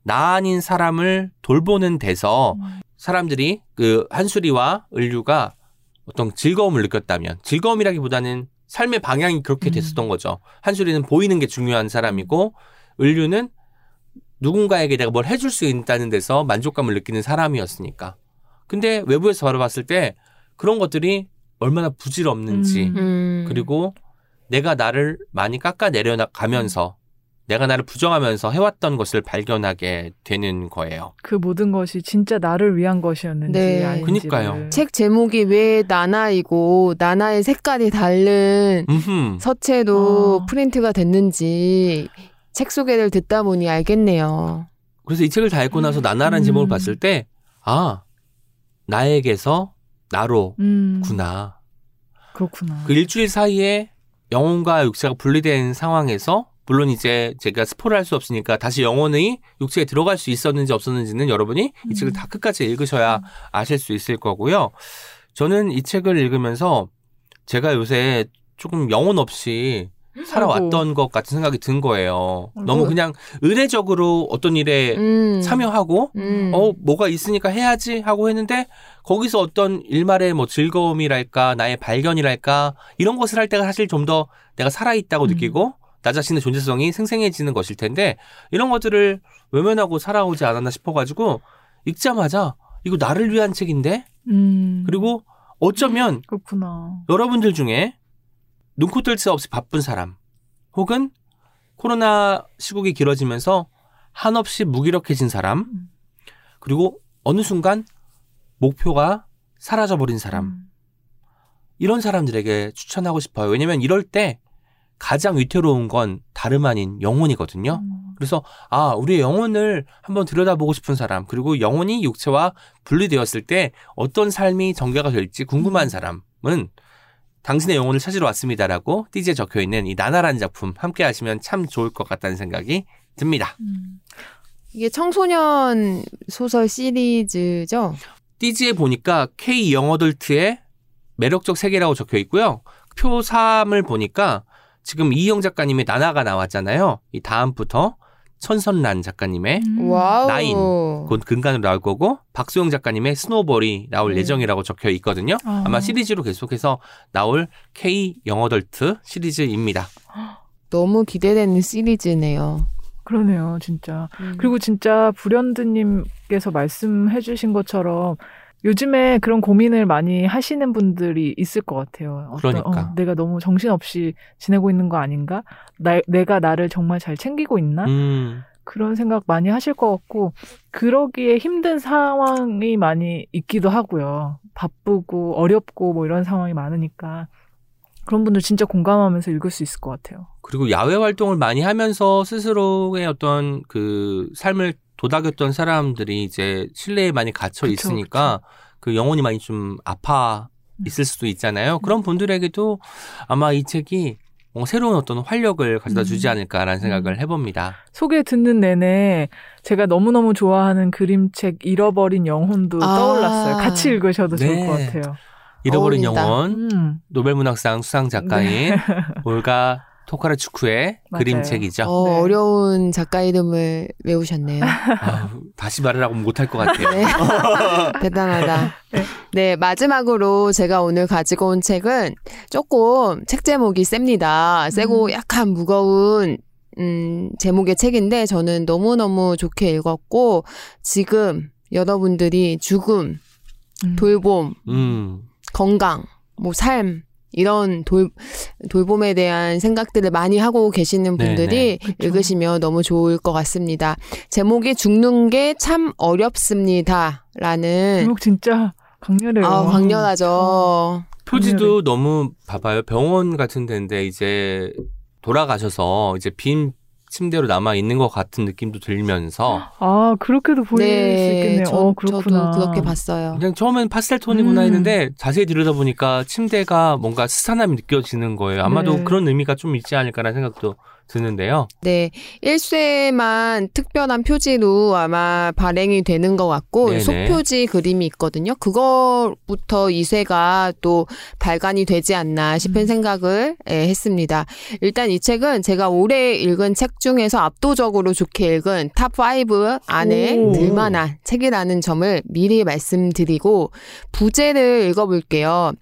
나 아닌 사람을 돌보는 데서 음. 사람들이 그 한수리와 을류가 어떤 즐거움을 느꼈다면 즐거움이라기보다는 삶의 방향이 그렇게 음. 됐었던 거죠. 한수리는 보이는 게 중요한 사람이고 을류는 누군가에게 내가 뭘 해줄 수 있다는 데서 만족감을 느끼는 사람이었으니까. 근데 외부에서 바라봤을 때 그런 것들이 얼마나 부질없는지 음. 음. 그리고 내가 나를 많이 깎아내려 가면서 내가 나를 부정하면서 해왔던 것을 발견하게 되는 거예요. 그 모든 것이 진짜 나를 위한 것이었는지 네. 아닌지 그니까요. 책 제목이 왜 나나이고 나나의 색깔이 다른 음흠. 서체로 아. 프린트가 됐는지 책 소개를 듣다 보니 알겠네요. 그래서 이 책을 다 읽고 나서 나나라는 음. 제목을 봤을 때, 아, 나에게서 나로구나. 음. 그렇구나. 그 일주일 사이에 영혼과 육체가 분리된 상황에서 물론 이제 제가 스포를 할 수 없으니까 다시 영혼의 육체에 들어갈 수 있었는지 없었는지는 여러분이 이 책을 음. 다 끝까지 읽으셔야 아실 수 있을 거고요. 저는 이 책을 읽으면서 제가 요새 조금 영혼 없이 살아왔던 것 같은 생각이 든 거예요. 아이고. 너무 그냥 의례적으로 어떤 일에 음. 참여하고 음. 어 뭐가 있으니까 해야지 하고 했는데 거기서 어떤 일말의 뭐 즐거움이랄까 나의 발견이랄까 이런 것을 할 때가 사실 좀 더 내가 살아있다고 음. 느끼고 나 자신의 존재성이 생생해지는 것일 텐데 이런 것들을 외면하고 살아오지 않았나 싶어가지고 읽자마자 이거 나를 위한 책인데 음. 그리고 어쩌면 그렇구나. 여러분들 중에 눈코 뜰 새 없이 바쁜 사람 혹은 코로나 시국이 길어지면서 한없이 무기력해진 사람 음. 그리고 어느 순간 목표가 사라져버린 사람 음. 이런 사람들에게 추천하고 싶어요. 왜냐면 이럴 때 가장 위태로운 건 다름 아닌 영혼이거든요. 음. 그래서 아 우리의 영혼을 한번 들여다보고 싶은 사람 그리고 영혼이 육체와 분리되었을 때 어떤 삶이 전개가 될지 궁금한 사람은 당신의 영혼을 찾으러 왔습니다라고 띠지에 적혀 있는 이 나나라는 작품 함께 하시면 참 좋을 것 같다는 생각이 듭니다. 음. 이게 청소년 소설 시리즈죠. 띠지에 보니까 K 영어덜트의 매력적 세계라고 적혀 있고요. 표 3을 보니까 지금 이희영 작가님의 나나가 나왔잖아요. 이 다음부터 천선란 작가님의 음. 와우. 나인. 곧 근간으로 나올 거고 박소영 작가님의 스노볼이 나올 네. 예정이라고 적혀 있거든요. 아. 아마 시리즈로 계속해서 나올 K young adult 시리즈입니다. 너무 기대되는 시리즈네요. 그러네요, 진짜. 음. 그리고 진짜 불현듯님께서 말씀해주신 것처럼 요즘에 그런 고민을 많이 하시는 분들이 있을 것 같아요. 어떤, 그러니까. 어, 내가 너무 정신없이 지내고 있는 거 아닌가? 나, 내가 나를 정말 잘 챙기고 있나? 음, 그런 생각 많이 하실 것 같고, 그러기에 힘든 상황이 많이 있기도 하고요. 바쁘고 어렵고 뭐 이런 상황이 많으니까. 그런 분들 진짜 공감하면서 읽을 수 있을 것 같아요. 그리고 야외 활동을 많이 하면서 스스로의 어떤 그 삶을 도닥였던 사람들이 이제 실내에 많이 갇혀 그쵸, 있으니까 그 영혼이 많이 좀 아파 있을 수도 있잖아요. 그런 분들에게도 아마 이 책이 새로운 어떤 활력을 가져다 주지 음. 않을까라는 생각을 해봅니다. 소개 듣는 내내 제가 너무너무 좋아하는 그림책 잃어버린 영혼도 아. 떠올랐어요. 같이 읽으셔도 좋을 네. 것 같아요. 잃어버린 어울린다. 영혼 음. 노벨문학상 수상 작가인 올가 맞아요. 그림책이죠. 어, 네. 어려운 작가 이름을 외우셨네요. 아우, 다시 말을 하고 못할 것 같아요. 네. 대단하다. 네, 마지막으로 제가 오늘 가지고 온 책은 조금 책 제목이 셉니다. 세고 음. 약간 무거운 음, 제목의 책인데 저는 너무너무 좋게 읽었고 지금 여러분들이 죽음, 음. 돌봄, 음, 건강, 뭐 삶, 이런 돌, 돌봄에 대한 생각들을 많이 하고 계시는 네네. 분들이 그쵸. 읽으시면 너무 좋을 것 같습니다. 제목이 죽는 게 참 어렵습니다. 라는, 제목 진짜 강렬해요. 아, 강렬하죠. 표지도 너무 봐봐요. 병원 같은 데인데 이제 돌아가셔서 이제 빈 침대로 남아 있는 것 같은 느낌도 들면서 아, 그렇게도 보일 수 있겠네요. 네, 저, 어, 그렇구나. 저도 그렇게 봤어요. 그냥 처음엔 파스텔 톤이구나 음. 했는데 자세히 들여다 보니까 침대가 뭔가 스산함이 느껴지는 거예요. 아마도 네. 그런 의미가 좀 있지 않을까라는 생각도 드는데요. 네, 1쇄만 특별한 표지로 아마 발행이 되는 것 같고 네네. 속표지 그림이 있거든요. 그거부터 2쇄가 또 발간이 되지 않나 싶은 음. 생각을 예, 했습니다. 일단 이 책은 제가 올해 읽은 책 중에서 압도적으로 좋게 읽은 탑5 안에 오. 들 만한 책이라는 점을 미리 말씀드리고 부제를 읽어볼게요.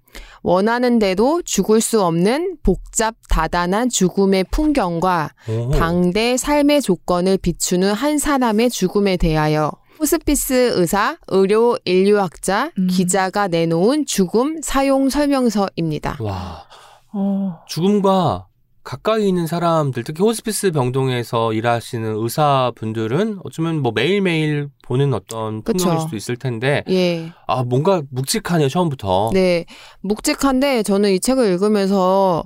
원하는 대로 죽을 수 없는 복잡 다단한 죽음의 풍경과 오. 당대 삶의 조건을 비추는 한 사람의 죽음에 대하여 호스피스 의사, 의료 인류학자, 음. 기자가 내놓은 죽음 사용 설명서입니다. 와 어, 죽음과 가까이 있는 사람들, 특히 호스피스 병동에서 일하시는 의사분들은 어쩌면 뭐 매일매일 보는 어떤. 풍경일 수도 있을 텐데, 예. 아, 뭔가 묵직하네요, 처음부터. 네. 묵직한데 저는 이 책을 읽으면서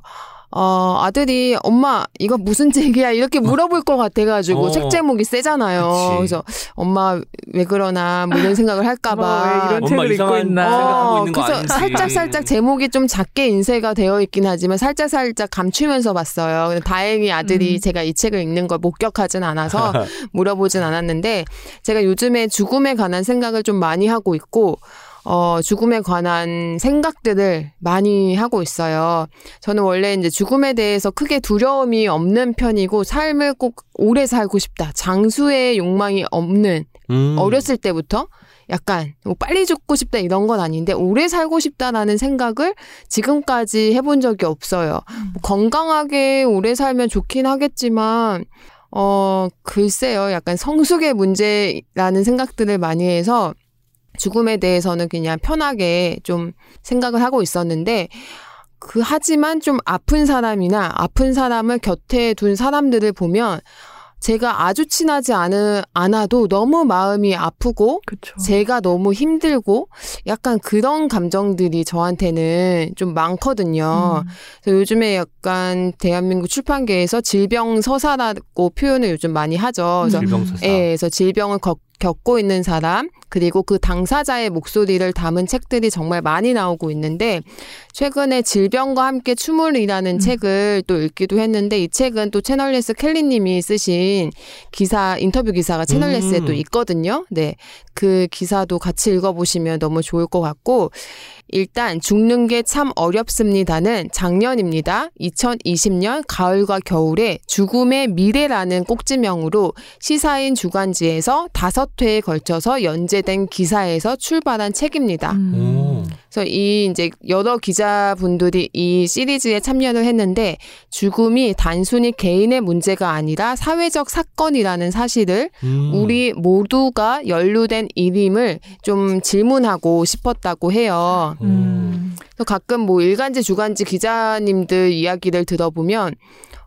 어, 아들이 엄마 이거 무슨 책이야 이렇게 물어볼 것 같아가지고 어. 책 제목이 세잖아요. 그치. 그래서 엄마 왜 그러나 뭐 이런 생각을 할까봐. 이런 엄마 책을 읽고 이상한 있나. 생각하고 있는 거 그래서 아닌지. 살짝 살짝 제목이 좀 작게 인쇄가 되어 있긴 하지만 살짝 살짝 감추면서 봤어요. 근데 다행히 아들이 음. 제가 이 책을 읽는 걸 목격하진 않아서 물어보진 않았는데 제가 요즘에 죽음에 관한 생각을 좀 많이 하고 있고 어, 죽음에 관한 생각들을 많이 하고 있어요. 저는 원래 이제 죽음에 대해서 크게 두려움이 없는 편이고 삶을 꼭 오래 살고 싶다. 장수의 욕망이 없는 음. 어렸을 때부터 약간 뭐 빨리 죽고 싶다 이런 건 아닌데 오래 살고 싶다라는 생각을 지금까지 해본 적이 없어요. 뭐 건강하게 오래 살면 좋긴 하겠지만 어 글쎄요 약간 성숙의 문제라는 생각들을 많이 해서 죽음에 대해서는 그냥 편하게 좀 생각을 하고 있었는데 그 하지만 좀 아픈 사람이나 아픈 사람을 곁에 둔 사람들을 보면 제가 아주 친하지 않은, 않아도 너무 마음이 아프고 그쵸. 제가 너무 힘들고 약간 그런 감정들이 저한테는 좀 많거든요. 음. 그래서 요즘에 약간 대한민국 출판계에서 질병 서사라고 표현을 요즘 많이 하죠. 그래서 질병서사. 예, 그래서 질병을 겪, 겪고 있는 사람 그리고 그 당사자의 목소리를 담은 책들이 정말 많이 나오고 있는데 최근에 질병과 함께 춤을이라는 음. 책을 또 읽기도 했는데 이 책은 또 채널레스 켈리님이 쓰신 기사 인터뷰 기사가 채널레스에 음. 또 있거든요. 네, 그 기사도 같이 읽어보시면 너무 좋을 것 같고 일단 죽는 게 참 어렵습니다는 작년입니다. 2020년 가을과 겨울에 죽음의 미래라는 꼭지명으로 시사인 주간지에서 다섯 회에 걸쳐서 연재 된 기사에서 출발한 책입니다. 음. 오. 그래서 이 이제 여러 기자분들이 이 시리즈에 참여를 했는데 죽음이 단순히 개인의 문제가 아니라 사회적 사건이라는 사실을 음. 우리 모두가 연루된 일임을 좀 질문하고 싶었다고 해요. 음. 그래서 가끔 뭐 일간지 주간지 기자님들 이야기를 들어보면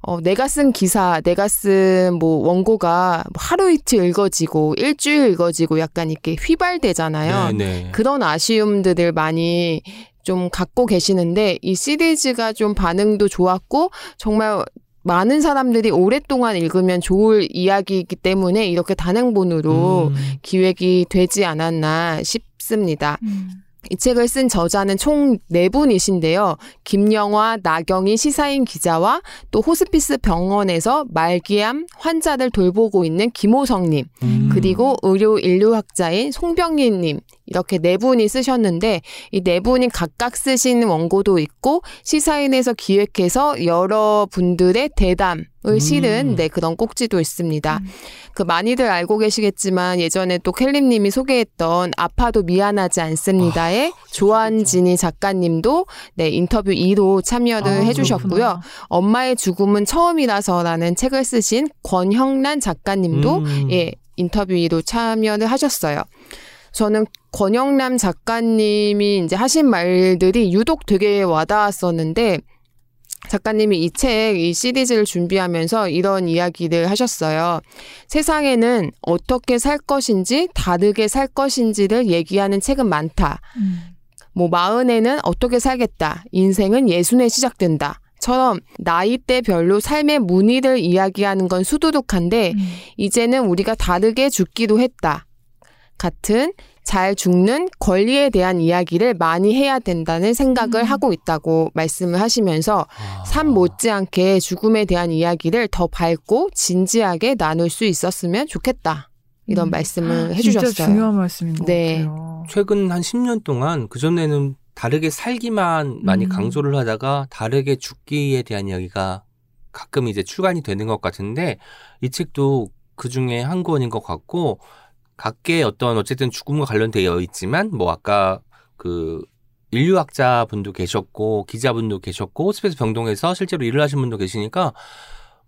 어, 내가 쓴 기사, 내가 쓴 뭐 원고가 뭐 하루 이틀 읽어지고 일주일 읽어지고 약간 이렇게 휘발되잖아요. 네네. 그런 아쉬움들을 많이 좀 갖고 계시는데 이 시리즈가 좀 반응도 좋았고 정말 많은 사람들이 오랫동안 읽으면 좋을 이야기이기 때문에 이렇게 단행본으로 음. 기획이 되지 않았나 싶습니다. 음. 이 책을 쓴 저자는 총 네 분이신데요. 김영화, 나경희 시사인 기자와 또 호스피스 병원에서 말기암 환자들 돌보고 있는 김호성님, 음. 그리고 의료 인류학자인 송병희님 이렇게 네 분이 쓰셨는데 이 네 분이 각각 쓰신 원고도 있고 시사인에서 기획해서 여러 분들의 대담 을 음. 실은 네 그런 꼭지도 있습니다. 그 많이들 알고 계시겠지만 예전에 또 켈림님이 소개했던 아파도 미안하지 않습니다의 조한진이 작가님도 네 인터뷰 2로 참여를 아, 해주셨고요. 그렇구나. 엄마의 죽음은 처음이라서라는 책을 쓰신 권형란 작가님도 음. 예, 인터뷰로 참여를 하셨어요. 저는 권영남 작가님이 이제 하신 말들이 유독 되게 와닿았었는데 작가님이 이 책, 이 시리즈를 준비하면서 이런 이야기를 하셨어요. 세상에는 어떻게 살 것인지, 다르게 살 것인지를 얘기하는 책은 많다. 음. 뭐 마흔에는 어떻게 살겠다. 인생은 예순에 시작된다. 처럼 나이대별로 삶의 문의를 이야기하는 건 수두룩한데 음. 이제는 우리가 다르게 죽기도 했다. 같은 잘 죽는 권리에 대한 이야기를 많이 해야 된다는 생각을 음. 하고 있다고 말씀을 하시면서 아. 삶 못지않게 죽음에 대한 이야기를 더 밝고 진지하게 나눌 수 있었으면 좋겠다. 이런 음. 말씀을 해주셨어요. 진짜 중요한 말씀인 것 네. 같아요. 최근 한 10년 동안 그전에는 다르게 살기만 많이 음. 강조를 하다가 다르게 죽기에 대한 이야기가 가끔 이제 출간이 되는 것 같은데 이 책도 그 중에 한 권인 것 같고 각계의 어떤 어쨌든 죽음과 관련되어 있지만 뭐 아까 그 인류학자 분도 계셨고 기자분도 계셨고 호스피스 병동에서 실제로 일을 하신 분도 계시니까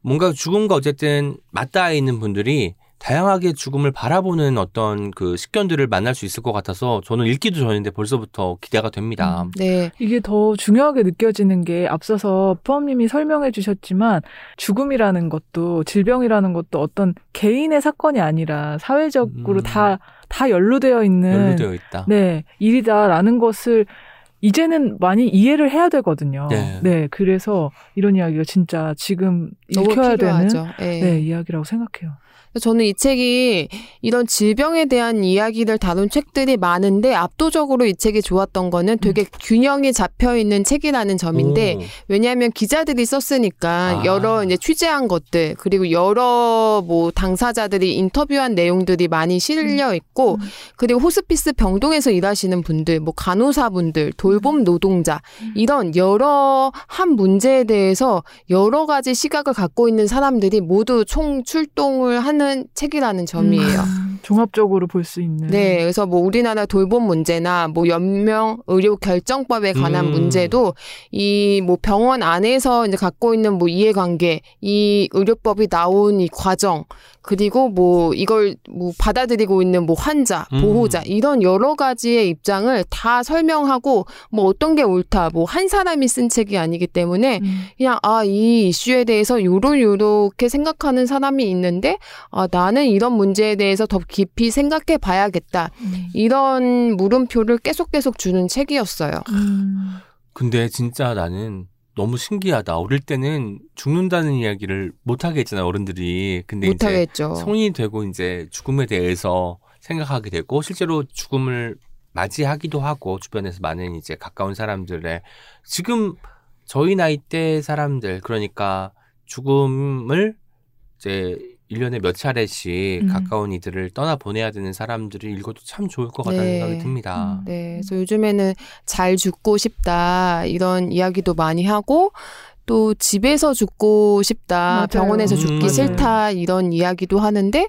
뭔가 죽음과 어쨌든 맞닿아 있는 분들이 다양하게 죽음을 바라보는 어떤 그 식견들을 만날 수 있을 것 같아서 저는 읽기도 전인데 벌써부터 기대가 됩니다. 음. 네. 이게 더 중요하게 느껴지는 게 앞서서 푸엄님이 설명해 주셨지만 죽음이라는 것도 질병이라는 것도 어떤 개인의 사건이 아니라 사회적으로 음. 다, 다 연루되어 있는 연루되어 있다. 네, 일이다라는 것을 이제는 많이 이해를 해야 되거든요. 네. 그래서 이런 이야기가 진짜 지금 읽혀야 되는. 예. 네, 이야기라고 생각해요. 저는 이 책이 이런 질병에 대한 이야기를 다룬 책들이 많은데 압도적으로 이 책이 좋았던 거는 되게 균형이 잡혀 있는 책이라는 점인데 오. 왜냐하면 기자들이 썼으니까 아. 여러 이제 취재한 것들 그리고 여러 뭐 당사자들이 인터뷰한 내용들이 많이 실려 있고 음. 그리고 호스피스 병동에서 일하시는 분들 뭐 간호사분들 돌봄 노동자 이런 여러 한 문제에 대해서 여러 가지 시각을 갖고 있는 사람들이 모두 총 출동을 하는 책이라는 점이에요. 음, 종합적으로 볼 수 있는. 네, 그래서 뭐 우리나라 돌봄 문제나 뭐 연명 의료 결정법에 관한 음. 문제도 이 뭐 병원 안에서 이제 갖고 있는 뭐 이해관계, 이 의료법이 나온 이 과정, 그리고 뭐 이걸 뭐 받아들이고 있는 뭐 환자, 음. 보호자 이런 여러 가지의 입장을 다 설명하고 뭐 어떤 게 옳다, 뭐 한 사람이 쓴 책이 아니기 때문에 음. 그냥 아 이 이슈에 대해서 요런 요렇게 생각하는 사람이 있는데 아 나는 이런 문제에 대해서 더 깊이 생각해 봐야겠다. 음. 이런 물음표를 계속 계속 주는 책이었어요. 음. 근데 진짜 나는 너무 신기하다. 어릴 때는 죽는다는 이야기를 못하게 했잖아, 어른들이. 근데 이제 못하겠죠. 성인이 되고 이제 죽음에 대해서 생각하게 되고 실제로 죽음을 맞이하기도 하고 주변에서 많은 이제 가까운 사람들의 지금 저희 나이 때 사람들 그러니까 죽음을 이제 1년에 몇 차례씩 음. 가까운 이들을 떠나 보내야 되는 사람들이 읽어도 참 좋을 것 같다는 네. 생각이 듭니다. 네, 그래서 요즘에는 잘 죽고 싶다 이런 이야기도 많이 하고 또 집에서 죽고 싶다, 맞아요. 병원에서 음, 죽기 맞아요. 싫다 이런 이야기도 하는데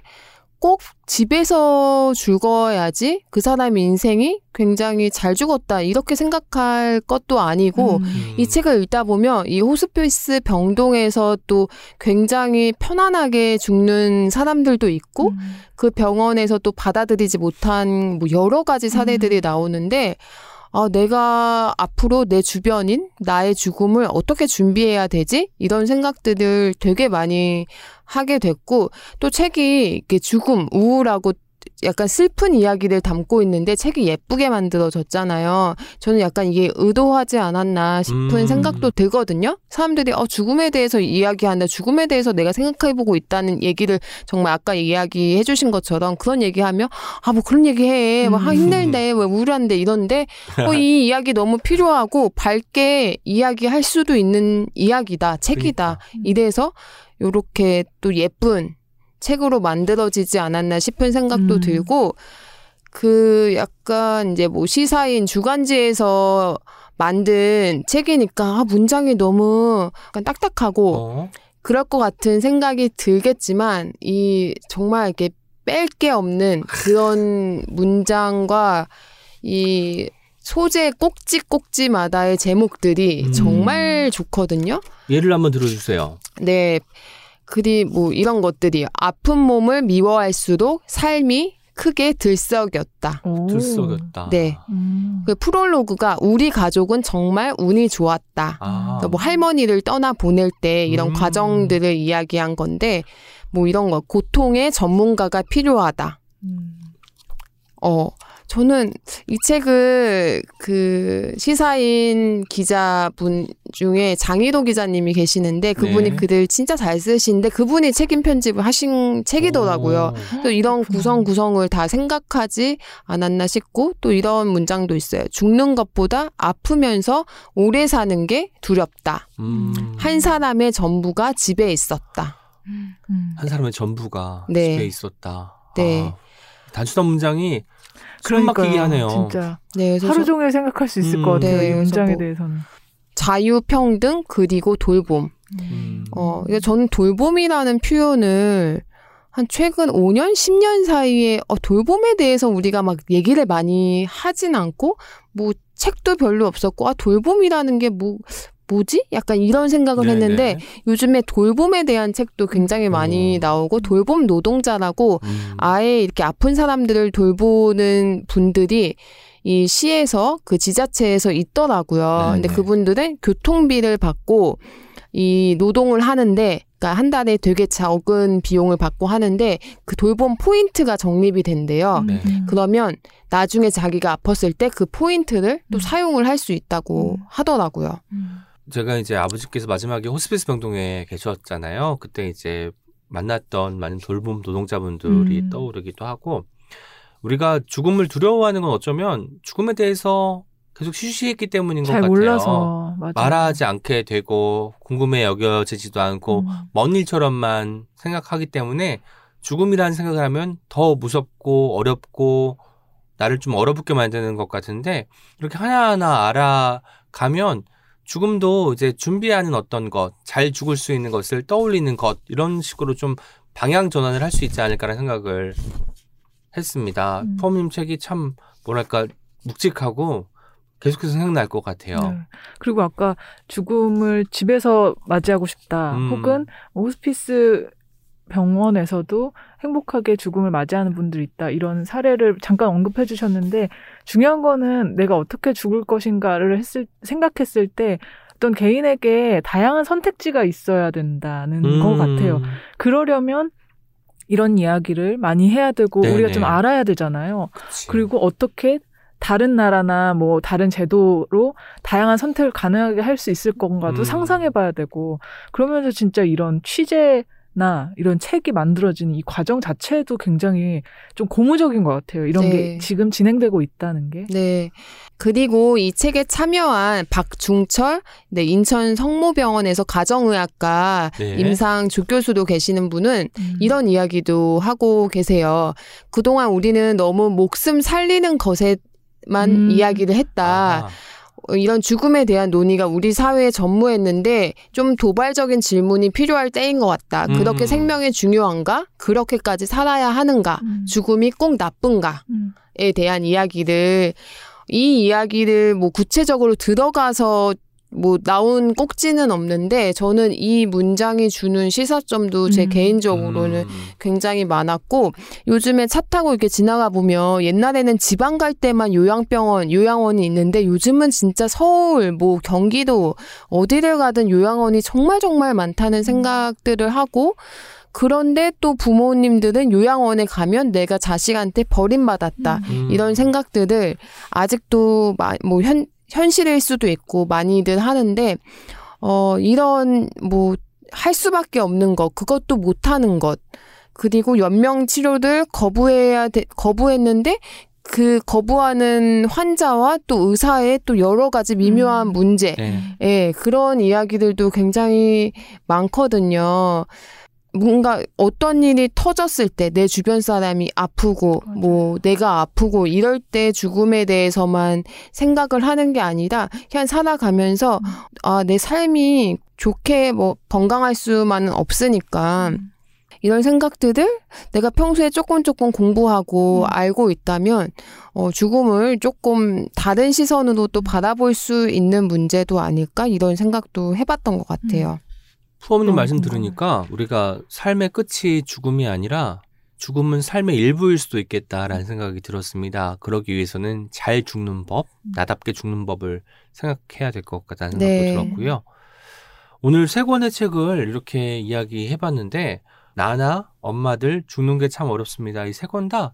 꼭 집에서 죽어야지 그 사람의 인생이 굉장히 잘 죽었다 이렇게 생각할 것도 아니고 음. 음. 이 책을 읽다 보면 이 호스피스 병동에서 또 굉장히 편안하게 죽는 사람들도 있고 음. 그 병원에서 또 받아들이지 못한 뭐 여러 가지 사례들이 나오는데 아, 내가 앞으로 내 주변인 나의 죽음을 어떻게 준비해야 되지? 이런 생각들을 되게 많이 하게 됐고 또 책이 이렇게 죽음, 우울하고 약간 슬픈 이야기를 담고 있는데 책이 예쁘게 만들어졌잖아요. 저는 약간 이게 의도하지 않았나 싶은 음. 생각도 들거든요. 사람들이 어 죽음에 대해서 이야기한다. 죽음에 대해서 내가 생각해보고 있다는 얘기를 정말 아까 이야기해 주신 것처럼 그런 얘기하면 아 뭐 그런 얘기해. 뭐 아, 음. 힘들대. 왜 우울한데 이런데 어, 이 이야기 너무 필요하고 밝게 이야기할 수도 있는 이야기다. 책이다. 그러니까. 이래서 요렇게 또 예쁜 책으로 만들어지지 않았나 싶은 생각도 음. 들고 그 약간 이제 뭐 시사인 주간지에서 만든 책이니까 아, 문장이 너무 약간 딱딱하고 어? 그럴 것 같은 생각이 들겠지만 이 정말 이렇게 뺄 게 없는 그런 문장과 이 소재 꼭지 꼭지마다의 제목들이 음. 정말 좋거든요. 예를 한번 들어주세요. 네. 그리 뭐 이런 것들이 아픈 몸을 미워할수록 삶이 크게 들썩였다. 오. 들썩였다. 네. 음. 그 프롤로그가 우리 가족은 정말 운이 좋았다. 아. 그러니까 뭐 할머니를 떠나 보낼 때 이런 음. 과정들을 이야기한 건데 뭐 이런 거 고통의 전문가가 필요하다. 음. 어 저는 이 책을 그 시사인 기자분 중에 장희도 기자님이 계시는데 그분이 네. 글을 진짜 잘 쓰시는데 그분이 책임 편집을 하신 책이더라고요. 오. 또 이런. 구성 구성을 다 생각하지 않았나 싶고 또 이런 문장도 있어요. 죽는 것보다 아프면서 오래 사는 게 두렵다. 음. 한 사람의 전부가 집에 있었다. 음. 한 사람의 전부가 네. 집에 있었다. 네. 아, 단순한 문장이 숨 그러니까요. 막히게 하네요. 진짜 네, 하루 저- 종일 생각할 수 있을 음. 것 같아요. 네, 이 문장에 뭐- 대해서는. 자유 평등 그리고 돌봄. 음. 어, 이게 저는 돌봄이라는 표현을 한 최근 5년, 10년 사이에 어, 돌봄에 대해서 우리가 막 얘기를 많이 하진 않고 뭐 책도 별로 없었고 아 돌봄이라는 게 뭐 뭐지? 약간 이런 생각을 네네. 했는데 요즘에 돌봄에 대한 책도 굉장히 많이 어. 나오고 돌봄 노동자라고 음. 아예 이렇게 아픈 사람들을 돌보는 분들이 이 시에서 그 지자체에서 있더라고요. 네네. 근데 그분들은 교통비를 받고 이 노동을 하는데 그러니까 한 달에 되게 적은 비용을 받고 하는데 그 돌봄 포인트가 적립이 된대요. 네. 음. 그러면 나중에 자기가 아팠을 때 그 포인트를 또 음. 사용을 할 수 있다고 음. 하더라고요. 음. 제가 이제 아버지께서 마지막에 호스피스 병동에 계셨잖아요. 그때 이제 만났던 많은 돌봄 노동자분들이 음. 떠오르기도 하고 우리가 죽음을 두려워하는 건 어쩌면 죽음에 대해서 계속 쉬쉬했기 때문인 것잘 같아요. 몰라서. 말하지 않게 되고 궁금해 여겨지지도 않고 음. 먼 일처럼만 생각하기 때문에 죽음이라는 생각을 하면 더 무섭고 어렵고 나를 좀 얼어붙게 만드는 것 같은데 이렇게 하나하나 알아가면 죽음도 이제 준비하는 어떤 것, 잘 죽을 수 있는 것을 떠올리는 것 이런 식으로 좀 방향 전환을 할 수 있지 않을까라는 생각을 했습니다. 음. 포함님 책이 참 뭐랄까 묵직하고 계속해서 생각날 것 같아요. 네. 그리고 아까 죽음을 집에서 맞이하고 싶다. 음. 혹은 호스피스 병원에서도 행복하게 죽음을 맞이하는 분들이 있다. 이런 사례를 잠깐 언급해 주셨는데 중요한 거는 내가 어떻게 죽을 것인가를 했을 생각했을 때 어떤 개인에게 다양한 선택지가 있어야 된다는 음. 것 같아요. 그러려면 이런 이야기를 많이 해야 되고 네네. 우리가 좀 알아야 되잖아요. 그치. 그리고 어떻게 다른 나라나 뭐 다른 제도로 다양한 선택을 가능하게 할 수 있을 건가도 음. 상상해 봐야 되고 그러면서 진짜 이런 취재 나 이런 책이 만들어지는 이 과정 자체도 굉장히 좀 고무적인 것 같아요. 이런 네. 게 지금 진행되고 있다는 게. 네. 그리고 이 책에 참여한 박중철, 네, 인천 성모병원에서 가정의학과 네. 임상 조교수도 계시는 분은 음. 이런 이야기도 하고 계세요. 그동안 우리는 너무 목숨 살리는 것에만 음. 이야기를 했다. 아하. 어, 이런 죽음에 대한 논의가 우리 사회에 전무했는데 좀 도발적인 질문이 필요할 때인 것 같다. 음. 그렇게 생명이 중요한가? 그렇게까지 살아야 하는가? 음. 죽음이 꼭 나쁜가? 음. 에 대한 이야기를 이 이야기를 뭐 구체적으로 들어가서 뭐 나온 꼭지는 없는데 저는 이 문장이 주는 시사점도 제 음. 개인적으로는 음. 굉장히 많았고 요즘에 차 타고 이렇게 지나가 보면 옛날에는 지방 갈 때만 요양병원, 요양원이 있는데 요즘은 진짜 서울, 뭐 경기도 어디를 가든 요양원이 정말 정말 많다는 생각들을 하고 그런데 또 부모님들은 요양원에 가면 내가 자식한테 버림받았다. 음. 이런 생각들을 아직도 마- 뭐 현, 현실일 수도 있고 많이들 하는데 어 이런 뭐 할 수밖에 없는 것 그것도 못 하는 것 그리고 연명 치료를 거부해야 돼, 거부했는데 그 거부하는 환자와 또 의사의 또 여러 가지 미묘한 음. 문제 네. 예, 그런 이야기들도 굉장히 많거든요. 뭔가 어떤 일이 터졌을 때 내 주변 사람이 아프고 맞아요. 뭐 내가 아프고 이럴 때 죽음에 대해서만 생각을 하는 게 아니라 그냥 살아가면서 음. 아, 내 삶이 좋게 뭐 건강할 수만은 없으니까 음. 이런 생각들을 내가 평소에 조금 조금 공부하고 음. 알고 있다면 어, 죽음을 조금 다른 시선으로 또 바라볼 수 있는 문제도 아닐까 이런 생각도 해봤던 것 같아요. 푸엄님 너무 말씀. 들으니까 우리가 삶의 끝이 죽음이 아니라 죽음은 삶의 일부일 수도 있겠다라는 생각이 들었습니다. 그러기 위해서는 잘 죽는 법, 나답게 죽는 법을 생각해야 될 것 같다는 생각도 네. 들었고요. 오늘 세 권의 책을 이렇게 이야기해봤는데 나나 엄마들 죽는 게 참 어렵습니다. 이 세 권다뭐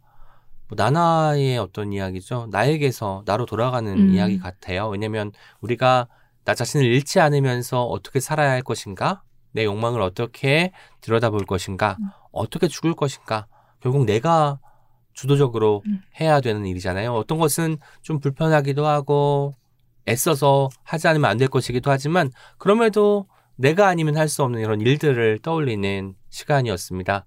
나나의 어떤 이야기죠. 나에게서 나로 돌아가는 음. 이야기 같아요. 왜냐면 우리가 나 자신을 잃지 않으면서 어떻게 살아야 할 것인가? 내 욕망을 어떻게 들여다볼 것인가? 음. 어떻게 죽을 것인가? 결국 내가 주도적으로 음. 해야 되는 일이잖아요. 어떤 것은 좀 불편하기도 하고 애써서 하지 않으면 안 될 것이기도 하지만 그럼에도 내가 아니면 할 수 없는 이런 일들을 떠올리는 시간이었습니다.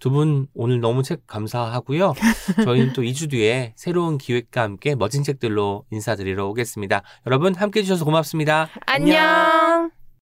두 분 오늘 너무 책 감사하고요. 저희는 또 2주 뒤에 새로운 기획과 함께 멋진 책들로 인사드리러 오겠습니다. 여러분 함께 해주셔서 고맙습니다. 안녕.